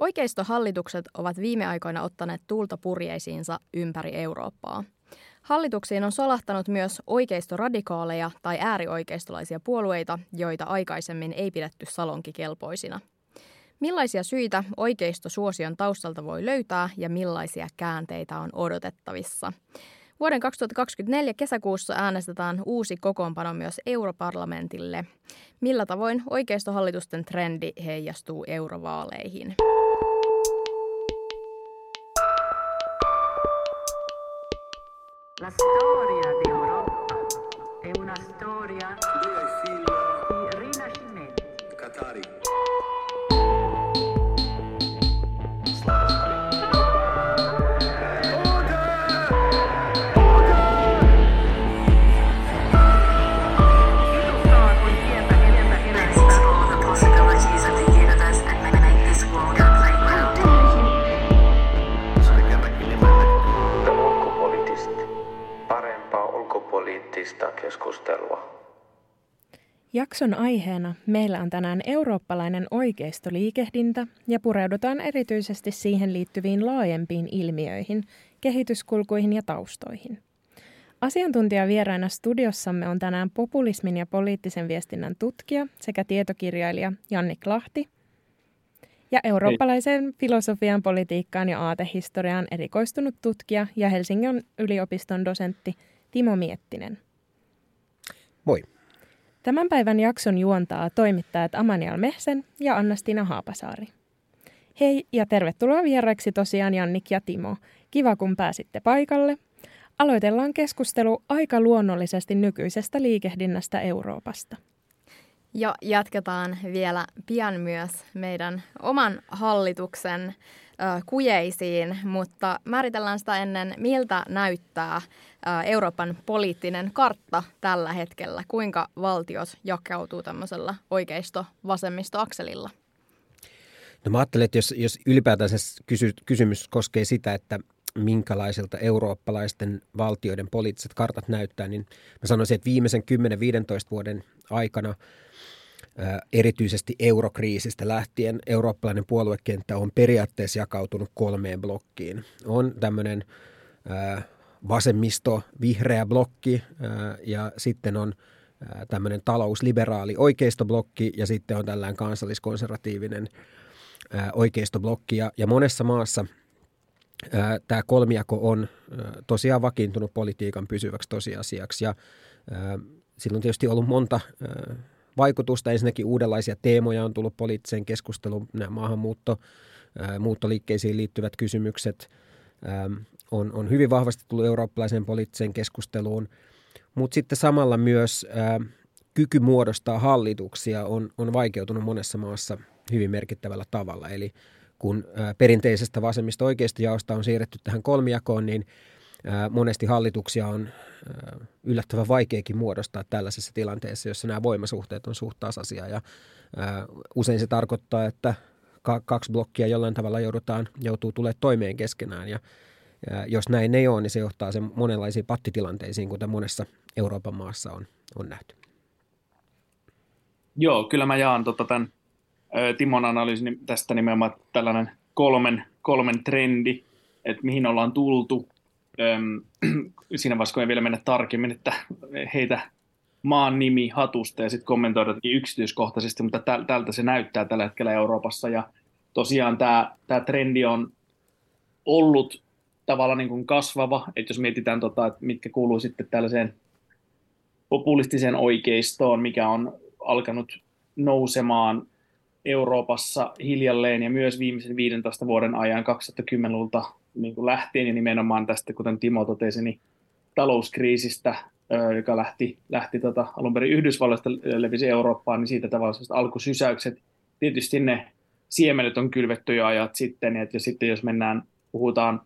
Oikeistohallitukset ovat viime aikoina ottaneet tuulta purjeisiinsa ympäri Eurooppaa. Hallituksiin on solahtanut myös oikeistoradikaaleja tai äärioikeistolaisia puolueita, joita aikaisemmin ei pidetty salonkikelpoisina. Millaisia syitä oikeistosuosion taustalta voi löytää ja millaisia käänteitä on odotettavissa? Vuoden 2024 kesäkuussa äänestetään uusi kokoonpano myös europarlamentille. Millä tavoin oikeistohallitusten trendi heijastuu eurovaaleihin? La storia keskustelua. Jakson aiheena meillä on tänään eurooppalainen oikeistoliikehdintä ja pureudutaan erityisesti siihen liittyviin laajempiin ilmiöihin, kehityskulkuihin ja taustoihin. Asiantuntijavieraina studiossamme on tänään populismin ja poliittisen viestinnän tutkija sekä tietokirjailija Jannik Lahti ja eurooppalaiseen filosofian, politiikkaan ja aatehistoriaan erikoistunut tutkija ja Helsingin yliopiston dosentti Timo Miettinen. Moi. Tämän päivän jakson juontaa toimittajat Amanial Mehsen ja Annastina Haapasaari. Hei ja tervetuloa vieraiksi tosiaan Jannik ja Timo. Kiva kun pääsitte paikalle. Aloitellaan keskustelu aika luonnollisesti nykyisestä liikehdinnästä Euroopasta. Ja jatketaan vielä pian myös meidän oman hallituksen kujeisiin, mutta määritellään sitä ennen, miltä näyttää Euroopan poliittinen kartta tällä hetkellä. Kuinka valtiot jakautuu tämmöisellä oikeisto-vasemmisto-akselilla? No mä ajattelen, että jos, jos ylipäätään se kysy, kysymys koskee sitä, että minkälaisilta eurooppalaisten valtioiden poliittiset kartat näyttää, niin mä sanoisin, että viimeisen 10-15 vuoden aikana – erityisesti eurokriisistä lähtien eurooppalainen puoluekenttä on periaatteessa jakautunut kolmeen blokkiin. On tämmöinen vasemmisto, vihreä blokki ja sitten on tämmöinen talousliberaali oikeistoblokki ja sitten on tällainen kansalliskonservatiivinen oikeistoblokki. Ja, ja monessa maassa tämä kolmiako on tosiaan vakiintunut politiikan pysyväksi tosiasiaksi ja sillä on tietysti ollut monta vaikutusta. Ensinnäkin uudenlaisia teemoja on tullut poliittiseen keskusteluun, nämä maahanmuutto, muuttoliikkeisiin liittyvät kysymykset on, on hyvin vahvasti tullut eurooppalaiseen poliittiseen keskusteluun, mutta sitten samalla myös kyky muodostaa hallituksia on, on vaikeutunut monessa maassa hyvin merkittävällä tavalla. Eli kun perinteisestä vasemmista oikeista jaosta on siirretty tähän kolmijakoon, niin monesti hallituksia on yllättävän vaikeakin muodostaa tällaisessa tilanteessa, jossa nämä voimasuhteet on suht tasaisia. Ja usein se tarkoittaa, että kaksi blokkia jollain tavalla joudutaan, joutuu tulee toimeen keskenään. Ja jos näin ei ole, niin se johtaa sen monenlaisiin pattitilanteisiin, kuten monessa Euroopan maassa on, on nähty. Joo, kyllä mä jaan tota tämän Timon analyysin tästä nimenomaan tällainen kolmen, kolmen trendi, että mihin ollaan tultu siinä vaiheessa, kun ei vielä mennä tarkemmin, että heitä maan nimi hatusta ja sitten kommentoida yksityiskohtaisesti, mutta tältä se näyttää tällä hetkellä Euroopassa. Ja tosiaan tämä, tämä trendi on ollut tavallaan niin kuin kasvava, että jos mietitään, tota, että mitkä kuuluu sitten tällaiseen populistiseen oikeistoon, mikä on alkanut nousemaan Euroopassa hiljalleen ja myös viimeisen 15 vuoden ajan 2010-luvulta niin kuin lähtien ja nimenomaan tästä, kuten Timo totesi, niin talouskriisistä, joka lähti, lähti tota, alun perin Yhdysvalloista levisi Eurooppaan, niin siitä tavallaan alkusysäykset. Tietysti ne siemenet on kylvetty jo ajat sitten, ja, ja sitten jos mennään, puhutaan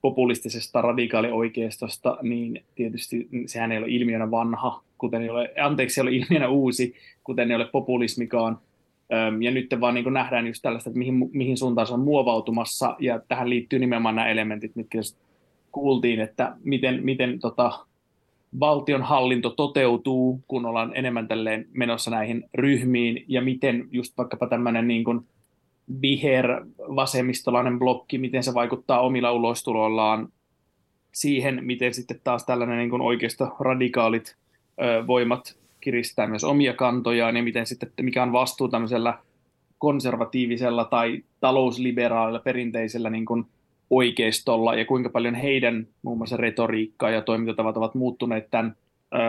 populistisesta radikaalioikeistosta, niin tietysti sehän ei ole ilmiönä vanha, kuten ei ole, anteeksi, ei ole ilmiönä uusi, kuten ei ole populismikaan. Ja nyt vaan niin nähdään just tällaista, että mihin, mihin suuntaan se on muovautumassa, ja tähän liittyy nimenomaan nämä elementit, mitkä kuultiin, että miten, miten tota, valtion hallinto toteutuu, kun ollaan enemmän tälleen menossa näihin ryhmiin, ja miten just vaikkapa tämmöinen niin kuin viher vasemmistolainen blokki, miten se vaikuttaa omilla ulostulollaan siihen, miten sitten taas tällainen niin oikeisto radikaalit voimat kiristää myös omia kantojaan ja miten sitten, mikä on vastuu tämmöisellä konservatiivisella tai talousliberaalilla perinteisellä niin kuin oikeistolla ja kuinka paljon heidän muun muassa retoriikkaa ja toimintatavat ovat muuttuneet tämän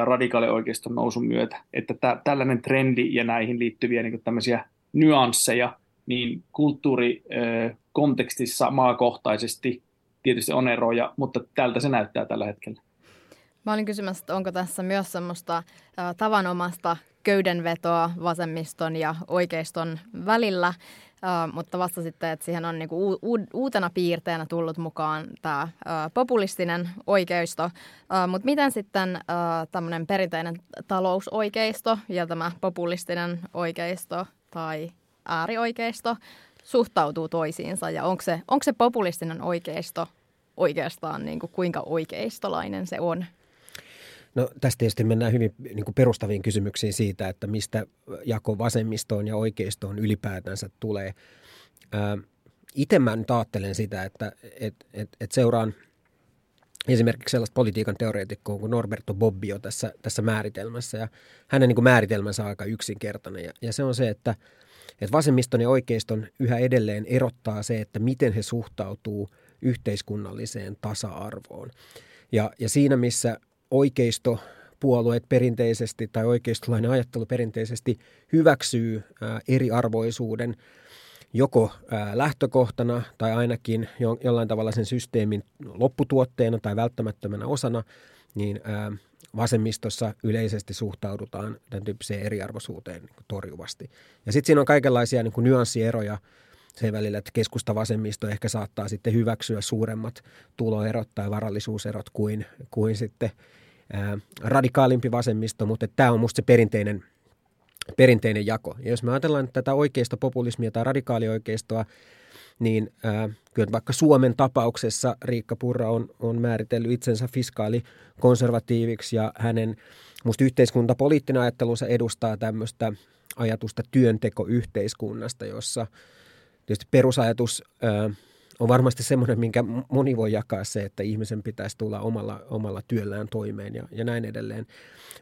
radikaalioikeiston nousun myötä. Että tä, tällainen trendi ja näihin liittyviä niin tämmöisiä nyansseja, niin kulttuurikontekstissa maakohtaisesti tietysti on eroja, mutta tältä se näyttää tällä hetkellä. Mä olin kysymässä, että onko tässä myös semmoista äh, tavanomasta köydenvetoa vasemmiston ja oikeiston välillä, äh, mutta vasta sitten, että siihen on niinku u- u- uutena piirteenä tullut mukaan tämä äh, populistinen oikeisto. Äh, mutta miten sitten äh, tämmöinen perinteinen talousoikeisto ja tämä populistinen oikeisto tai äärioikeisto suhtautuu toisiinsa ja onko se, onko se populistinen oikeisto oikeastaan niin kuin, kuinka oikeistolainen se on? No tästä tietysti mennään hyvin niin kuin perustaviin kysymyksiin siitä, että mistä jako vasemmistoon ja oikeistoon ylipäätänsä tulee. itse mä nyt ajattelen sitä, että et, et, et seuraan esimerkiksi sellaista politiikan teoreetikkoa kuin Norberto Bobbio tässä, tässä määritelmässä. Ja hänen niin kuin määritelmänsä on aika yksinkertainen ja, ja se on se, että, että vasemmiston ja oikeiston yhä edelleen erottaa se, että miten he suhtautuu yhteiskunnalliseen tasa-arvoon. Ja, ja siinä, missä oikeisto puolueet perinteisesti tai oikeistolainen ajattelu perinteisesti hyväksyy ää, eriarvoisuuden joko ää, lähtökohtana tai ainakin jo, jollain tavalla sen systeemin lopputuotteena tai välttämättömänä osana, niin ää, vasemmistossa yleisesti suhtaudutaan tämän tyyppiseen eriarvoisuuteen torjuvasti. Ja sitten siinä on kaikenlaisia niin kuin nyanssieroja sen välillä, että keskusta-vasemmisto ehkä saattaa sitten hyväksyä suuremmat tuloerot tai varallisuuserot kuin, kuin sitten ää, radikaalimpi vasemmisto, mutta tämä on musta se perinteinen, perinteinen jako. Ja jos me ajatellaan tätä oikeista populismia tai radikaalioikeistoa, niin ää, kyllä vaikka Suomen tapauksessa Riikka Purra on, on määritellyt itsensä fiskaalikonservatiiviksi ja hänen musta yhteiskuntapoliittinen ajattelunsa edustaa tämmöistä ajatusta työntekoyhteiskunnasta, jossa tietysti perusajatus ää, on varmasti semmoinen, minkä moni voi jakaa se, että ihmisen pitäisi tulla omalla, omalla työllään toimeen ja, ja näin edelleen.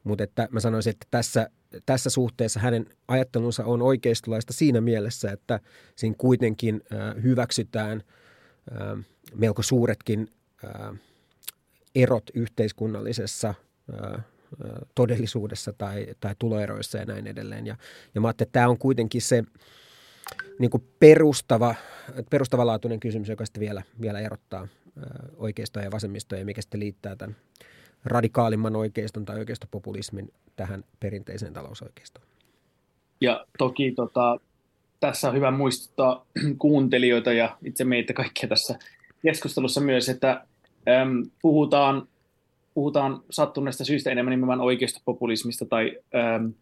Mutta että mä sanoisin, että tässä, tässä suhteessa hänen ajattelunsa on oikeistolaista siinä mielessä, että siinä kuitenkin äh, hyväksytään äh, melko suuretkin äh, erot yhteiskunnallisessa äh, todellisuudessa tai, tai tuloeroissa ja näin edelleen. Ja, ja mä että tämä on kuitenkin se niin kuin perustava, perustavanlaatuinen kysymys, joka sitten vielä, vielä erottaa oikeistoa ja vasemmistoa ja mikä sitten liittää tämän radikaalimman oikeiston tai oikeistopopulismin tähän perinteiseen talousoikeistoon. Ja toki tota, tässä on hyvä muistuttaa kuuntelijoita ja itse meitä kaikkia tässä keskustelussa myös, että äm, puhutaan, puhutaan sattuneesta syystä enemmän nimenomaan oikeistopopulismista tai äm,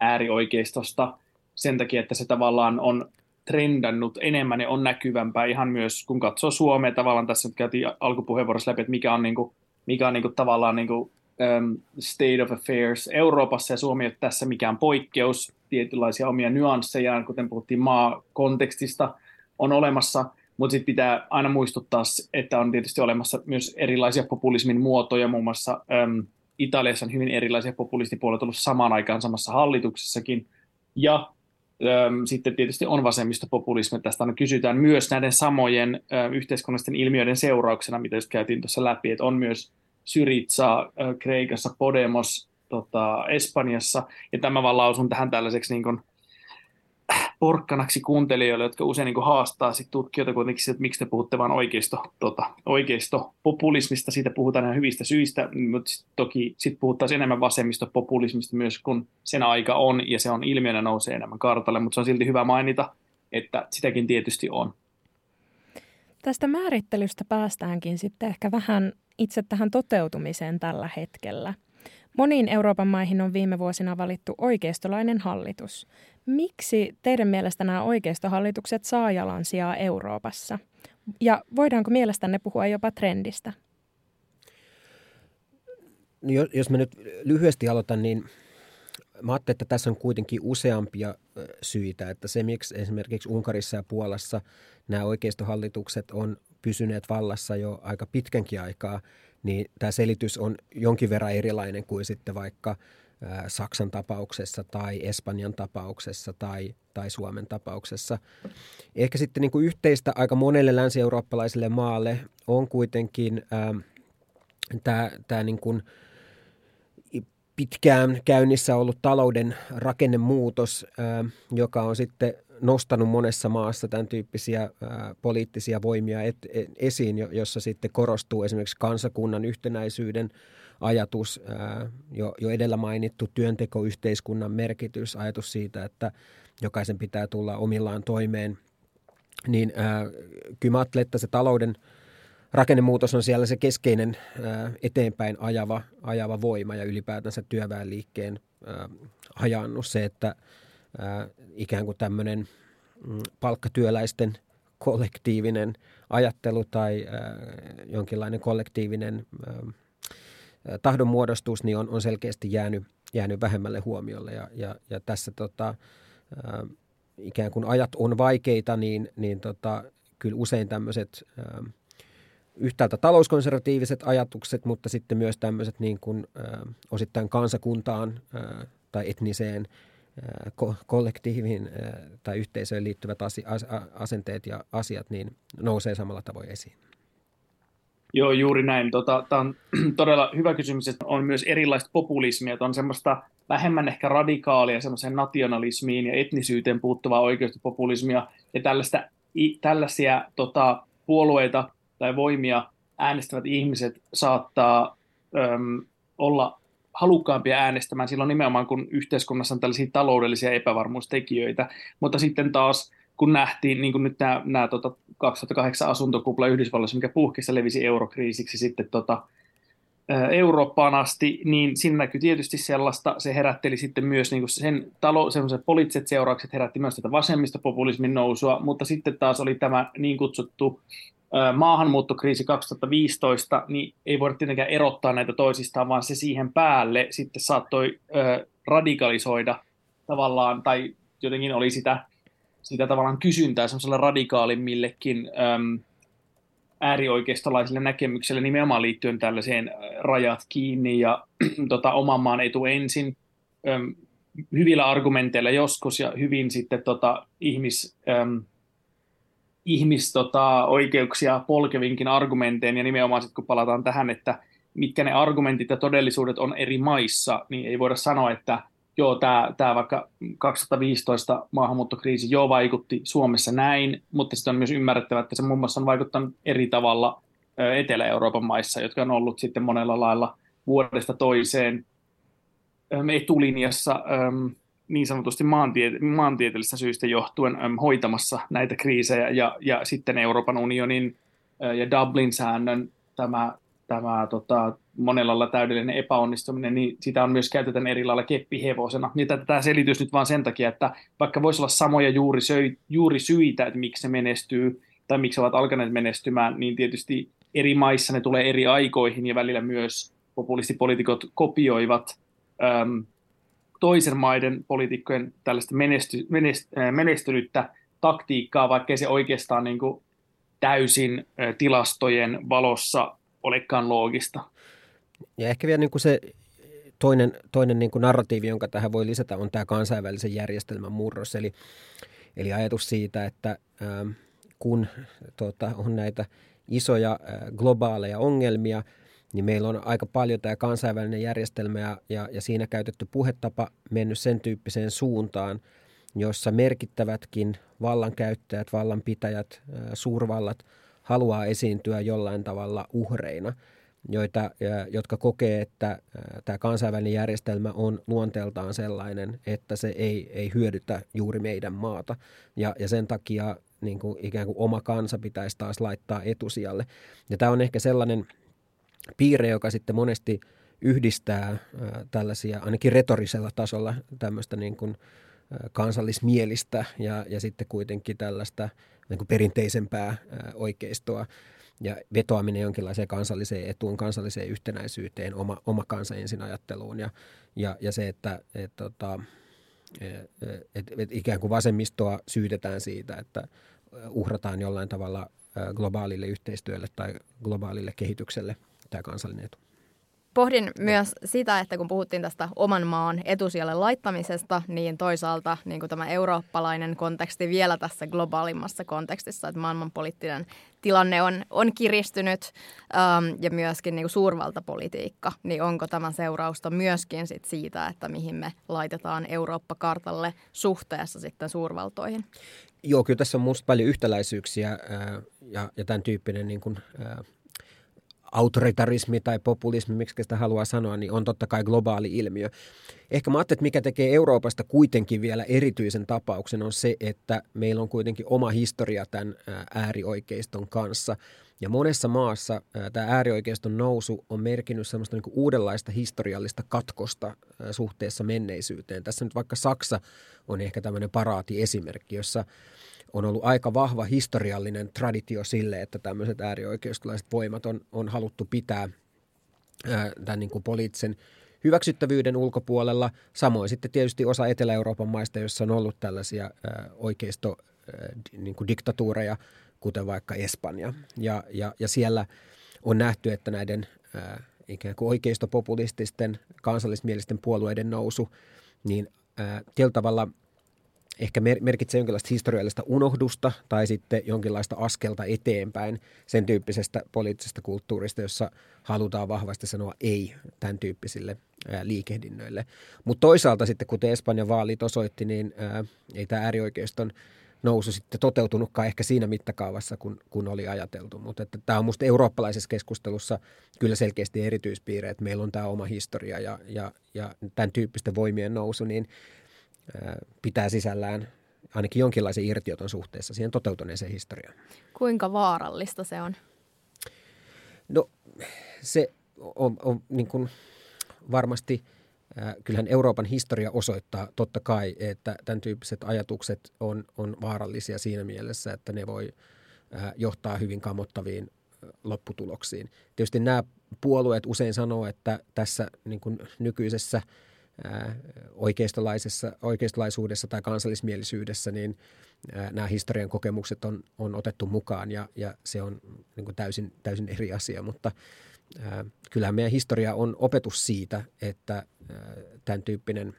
äärioikeistosta – sen takia, että se tavallaan on trendannut enemmän ja on näkyvämpää ihan myös, kun katsoo Suomea tavallaan tässä nyt käytiin alkupuheenvuorossa läpi, että mikä on, niin kuin, mikä on niin kuin, tavallaan niin kuin, um, state of affairs Euroopassa ja Suomi ei ole tässä mikään poikkeus, tietynlaisia omia nyansseja, kuten puhuttiin maa-kontekstista, on olemassa, mutta sitten pitää aina muistuttaa, että on tietysti olemassa myös erilaisia populismin muotoja, muun muassa um, Italiassa on hyvin erilaisia populistipuolueita ollut samaan aikaan samassa hallituksessakin, ja sitten tietysti on vasemmistopopulismi. Tästä aina kysytään myös näiden samojen yhteiskunnallisten ilmiöiden seurauksena, mitä just käytiin tuossa läpi, että on myös Syriza Kreikassa, Podemos tota, Espanjassa, ja tämä vaan lausun tähän tällaiseksi niin kuin, porkkanaksi kuuntelijoille, jotka usein niin haastaa sit tutkijoita kuitenkin, että miksi te puhutte vain oikeisto, tota, oikeisto-populismista, siitä puhutaan ihan hyvistä syistä, mutta sit toki sitten puhuttaisiin enemmän vasemmistopopulismista myös, kun sen aika on, ja se on ilmiönä nousee enemmän kartalle, mutta se on silti hyvä mainita, että sitäkin tietysti on. Tästä määrittelystä päästäänkin sitten ehkä vähän itse tähän toteutumiseen tällä hetkellä. Moniin Euroopan maihin on viime vuosina valittu oikeistolainen hallitus. Miksi teidän mielestä nämä oikeistohallitukset saa jalansijaa Euroopassa? Ja voidaanko mielestänne puhua jopa trendistä? No jos mä nyt lyhyesti aloitan, niin mä ajattelin, että tässä on kuitenkin useampia syitä, että se miksi esimerkiksi Unkarissa ja Puolassa nämä oikeistohallitukset on pysyneet vallassa jo aika pitkänkin aikaa, niin tämä selitys on jonkin verran erilainen kuin sitten vaikka Saksan tapauksessa tai Espanjan tapauksessa tai, tai Suomen tapauksessa. Ehkä sitten niin kuin yhteistä aika monelle länsi-eurooppalaiselle maalle on kuitenkin tämä, tämä niin kuin pitkään käynnissä ollut talouden rakennemuutos, äh, joka on sitten nostanut monessa maassa tämän tyyppisiä poliittisia voimia et, et, esiin, jossa sitten korostuu esimerkiksi kansakunnan yhtenäisyyden ajatus, jo, jo edellä mainittu työntekoyhteiskunnan merkitys, ajatus siitä, että jokaisen pitää tulla omillaan toimeen, niin kyllä mä ajattelen, että se talouden rakennemuutos on siellä se keskeinen eteenpäin ajava, ajava voima ja ylipäätänsä työväenliikkeen hajannus. Se, että ikään kuin tämmöinen mm, palkkatyöläisten kollektiivinen ajattelu tai jonkinlainen kollektiivinen tahdonmuodostus niin on, on selkeästi jäänyt, jäänyt vähemmälle huomiolle. Ja, ja, ja tässä tota, ikään kuin ajat on vaikeita, niin, niin tota, kyllä usein tämmöiset yhtäältä talouskonservatiiviset ajatukset, mutta sitten myös tämmöiset niin kuin, osittain kansakuntaan tai etniseen kollektiiviin tai yhteisöön liittyvät asenteet ja asiat niin nousee samalla tavoin esiin. Joo, juuri näin. Tota, Tämä on todella hyvä kysymys, että on myös erilaista populismia, että on semmoista vähemmän ehkä radikaalia semmoiseen nationalismiin ja etnisyyteen puuttuvaa oikeistopopulismia ja tällaista, tällaisia tota, puolueita tai voimia äänestävät ihmiset saattaa äm, olla halukkaampia äänestämään silloin nimenomaan, kun yhteiskunnassa on tällaisia taloudellisia epävarmuustekijöitä, mutta sitten taas kun nähtiin, niin kuin nyt nämä, nämä tota 2008 asuntokupla Yhdysvalloissa, mikä puhkissa levisi eurokriisiksi sitten tota, Eurooppaan asti, niin siinä näkyy tietysti sellaista, se herätteli sitten myös niin kuin sen talo, sellaiset poliittiset seuraukset herätti myös tätä vasemmistopopulismin nousua, mutta sitten taas oli tämä niin kutsuttu maahanmuuttokriisi 2015, niin ei voida tietenkään erottaa näitä toisistaan, vaan se siihen päälle sitten saattoi radikalisoida tavallaan, tai jotenkin oli sitä sitä tavallaan kysyntää semmoiselle radikaalimmillekin äärioikeistolaisille näkemyksille nimenomaan liittyen tällaiseen rajat kiinni ja tota, oman maan etu ensin. Hyvillä argumenteilla joskus ja hyvin sitten tota, ihmis, ihmis tota, oikeuksia polkevinkin argumentein ja nimenomaan sitten kun palataan tähän, että mitkä ne argumentit ja todellisuudet on eri maissa, niin ei voida sanoa, että joo, tämä, tämä vaikka 2015 maahanmuuttokriisi jo vaikutti Suomessa näin, mutta sitten on myös ymmärrettävä, että se muun muassa on vaikuttanut eri tavalla Etelä-Euroopan maissa, jotka on ollut sitten monella lailla vuodesta toiseen etulinjassa niin sanotusti maantie- maantieteellisistä syistä johtuen hoitamassa näitä kriisejä, ja, ja sitten Euroopan unionin ja Dublin-säännön tämä tämä tota, monella lailla täydellinen epäonnistuminen, niin sitä on myös käytetään eri lailla keppihevosena. Niin tämä selitys nyt vaan sen takia, että vaikka voisi olla samoja juuri, söi, juuri syitä, että miksi se menestyy tai miksi ovat alkaneet menestymään, niin tietysti eri maissa ne tulee eri aikoihin ja välillä myös populistipolitiikot kopioivat äm, toisen maiden poliitikkojen tällaista menesty, menest, äh, menestynyttä taktiikkaa, vaikkei se oikeastaan niin kuin täysin äh, tilastojen valossa olekaan loogista. Ja ehkä vielä niin kuin se toinen, toinen niin kuin narratiivi, jonka tähän voi lisätä, on tämä kansainvälisen järjestelmän murros. Eli, eli ajatus siitä, että ähm, kun tota, on näitä isoja äh, globaaleja ongelmia, niin meillä on aika paljon tämä kansainvälinen järjestelmä ja, ja, ja siinä käytetty puhetapa mennyt sen tyyppiseen suuntaan, jossa merkittävätkin vallankäyttäjät, vallanpitäjät, suurvallat – haluaa esiintyä jollain tavalla uhreina, joita, jotka kokee, että tämä kansainvälinen järjestelmä on luonteeltaan sellainen, että se ei, ei hyödytä juuri meidän maata. Ja, ja sen takia niin kuin ikään kuin oma kansa pitäisi taas laittaa etusijalle. Ja tämä on ehkä sellainen piirre, joka sitten monesti yhdistää tällaisia, ainakin retorisella tasolla, tämmöistä niin kuin kansallismielistä ja, ja sitten kuitenkin tällaista niin kuin perinteisempää oikeistoa. ja vetoaminen jonkinlaiseen kansalliseen etuun, kansalliseen yhtenäisyyteen, oma, oma kansa ensin ajatteluun ja, ja, ja se, että et, tota, et, et ikään kuin vasemmistoa syytetään siitä, että uhrataan jollain tavalla globaalille yhteistyölle tai globaalille kehitykselle tämä kansallinen etu. Pohdin myös sitä, että kun puhuttiin tästä oman maan etusijalle laittamisesta, niin toisaalta niin kuin tämä eurooppalainen konteksti vielä tässä globaalimmassa kontekstissa, että maailmanpoliittinen tilanne on, on kiristynyt ähm, ja myöskin niin kuin suurvaltapolitiikka, niin onko tämä seurausta myöskin sit siitä, että mihin me laitetaan Eurooppa-kartalle suhteessa sitten suurvaltoihin? Joo, kyllä tässä on minusta paljon yhtäläisyyksiä ää, ja, ja tämän tyyppinen niin kuin, ää, autoritarismi tai populismi, miksi sitä haluaa sanoa, niin on totta kai globaali ilmiö. Ehkä mä ajattelin, että mikä tekee Euroopasta kuitenkin vielä erityisen tapauksen on se, että meillä on kuitenkin oma historia tämän äärioikeiston kanssa. Ja monessa maassa tämä äärioikeiston nousu on merkinnyt sellaista niin uudenlaista historiallista katkosta suhteessa menneisyyteen. Tässä nyt vaikka Saksa on ehkä tämmöinen paraati esimerkki, jossa on ollut aika vahva historiallinen traditio sille, että tämmöiset äärioikeistolaiset voimat on, on haluttu pitää ää, tämän niin kuin poliittisen hyväksyttävyyden ulkopuolella. Samoin sitten tietysti osa Etelä-Euroopan maista, joissa on ollut tällaisia ää, oikeisto niin diktatuureja, kuten vaikka Espanja. Ja, ja, ja siellä on nähty, että näiden ää, ikään kuin oikeistopopulististen kansallismielisten puolueiden nousu, niin ää, tietyllä tavalla – ehkä merkitsee jonkinlaista historiallista unohdusta tai sitten jonkinlaista askelta eteenpäin sen tyyppisestä poliittisesta kulttuurista, jossa halutaan vahvasti sanoa ei tämän tyyppisille liikehdinnöille. Mutta toisaalta sitten, kuten Espanjan vaalit osoitti, niin ää, ei tämä äärioikeiston nousu sitten toteutunutkaan ehkä siinä mittakaavassa, kun, kun oli ajateltu. Mutta että tämä on minusta eurooppalaisessa keskustelussa kyllä selkeästi erityispiirre, että meillä on tämä oma historia ja, ja, ja tämän tyyppisten voimien nousu, niin pitää sisällään ainakin jonkinlaisen irtioton suhteessa siihen toteutuneeseen historiaan. Kuinka vaarallista se on? No se on, on niin kuin varmasti, äh, kyllähän Euroopan historia osoittaa totta kai, että tämän tyyppiset ajatukset on, on vaarallisia siinä mielessä, että ne voi äh, johtaa hyvin kamottaviin lopputuloksiin. Tietysti nämä puolueet usein sanoo, että tässä niin kuin nykyisessä – oikeistolaisessa, oikeistolaisuudessa tai kansallismielisyydessä, niin nämä historian kokemukset on, on otettu mukaan ja, ja se on niin täysin, täysin eri asia, mutta ää, kyllähän meidän historia on opetus siitä, että ää, tämän tyyppinen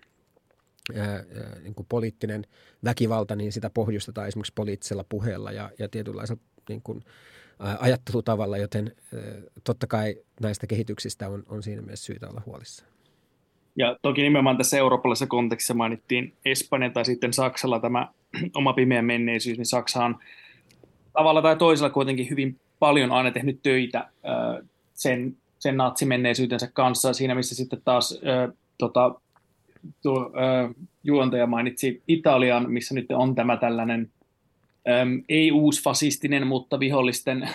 ää, niin kuin poliittinen väkivalta, niin sitä pohjustetaan esimerkiksi poliittisella puheella ja, ja tietynlaisella niin kuin, ajattelutavalla, joten totta kai näistä kehityksistä on, on siinä mielessä syytä olla huolissaan. Ja toki nimenomaan tässä eurooppalaisessa kontekstissa mainittiin Espanja tai sitten Saksalla tämä oma pimeä menneisyys, niin Saksa on tavalla tai toisella kuitenkin hyvin paljon aina tehnyt töitä sen, sen natsimenneisyytensä kanssa, siinä missä sitten taas tota, tuo, juontaja mainitsi Italian, missä nyt on tämä tällainen ei uusfasistinen, mutta vihollisten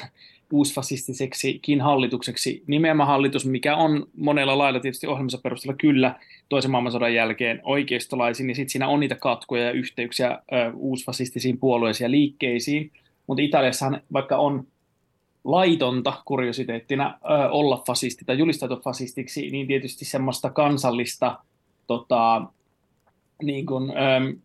uusfasistiseksikin hallitukseksi nimeämä hallitus, mikä on monella lailla tietysti ohjelmassa perusteella kyllä toisen maailmansodan jälkeen oikeistolaisiin, niin sitten siinä on niitä katkoja ja yhteyksiä ö, uusfasistisiin puolueisiin ja liikkeisiin, mutta Italiassahan vaikka on laitonta kuriositeettina ö, olla fasisti tai julistautua fasistiksi, niin tietysti semmoista kansallista tota, niin kuin, ö,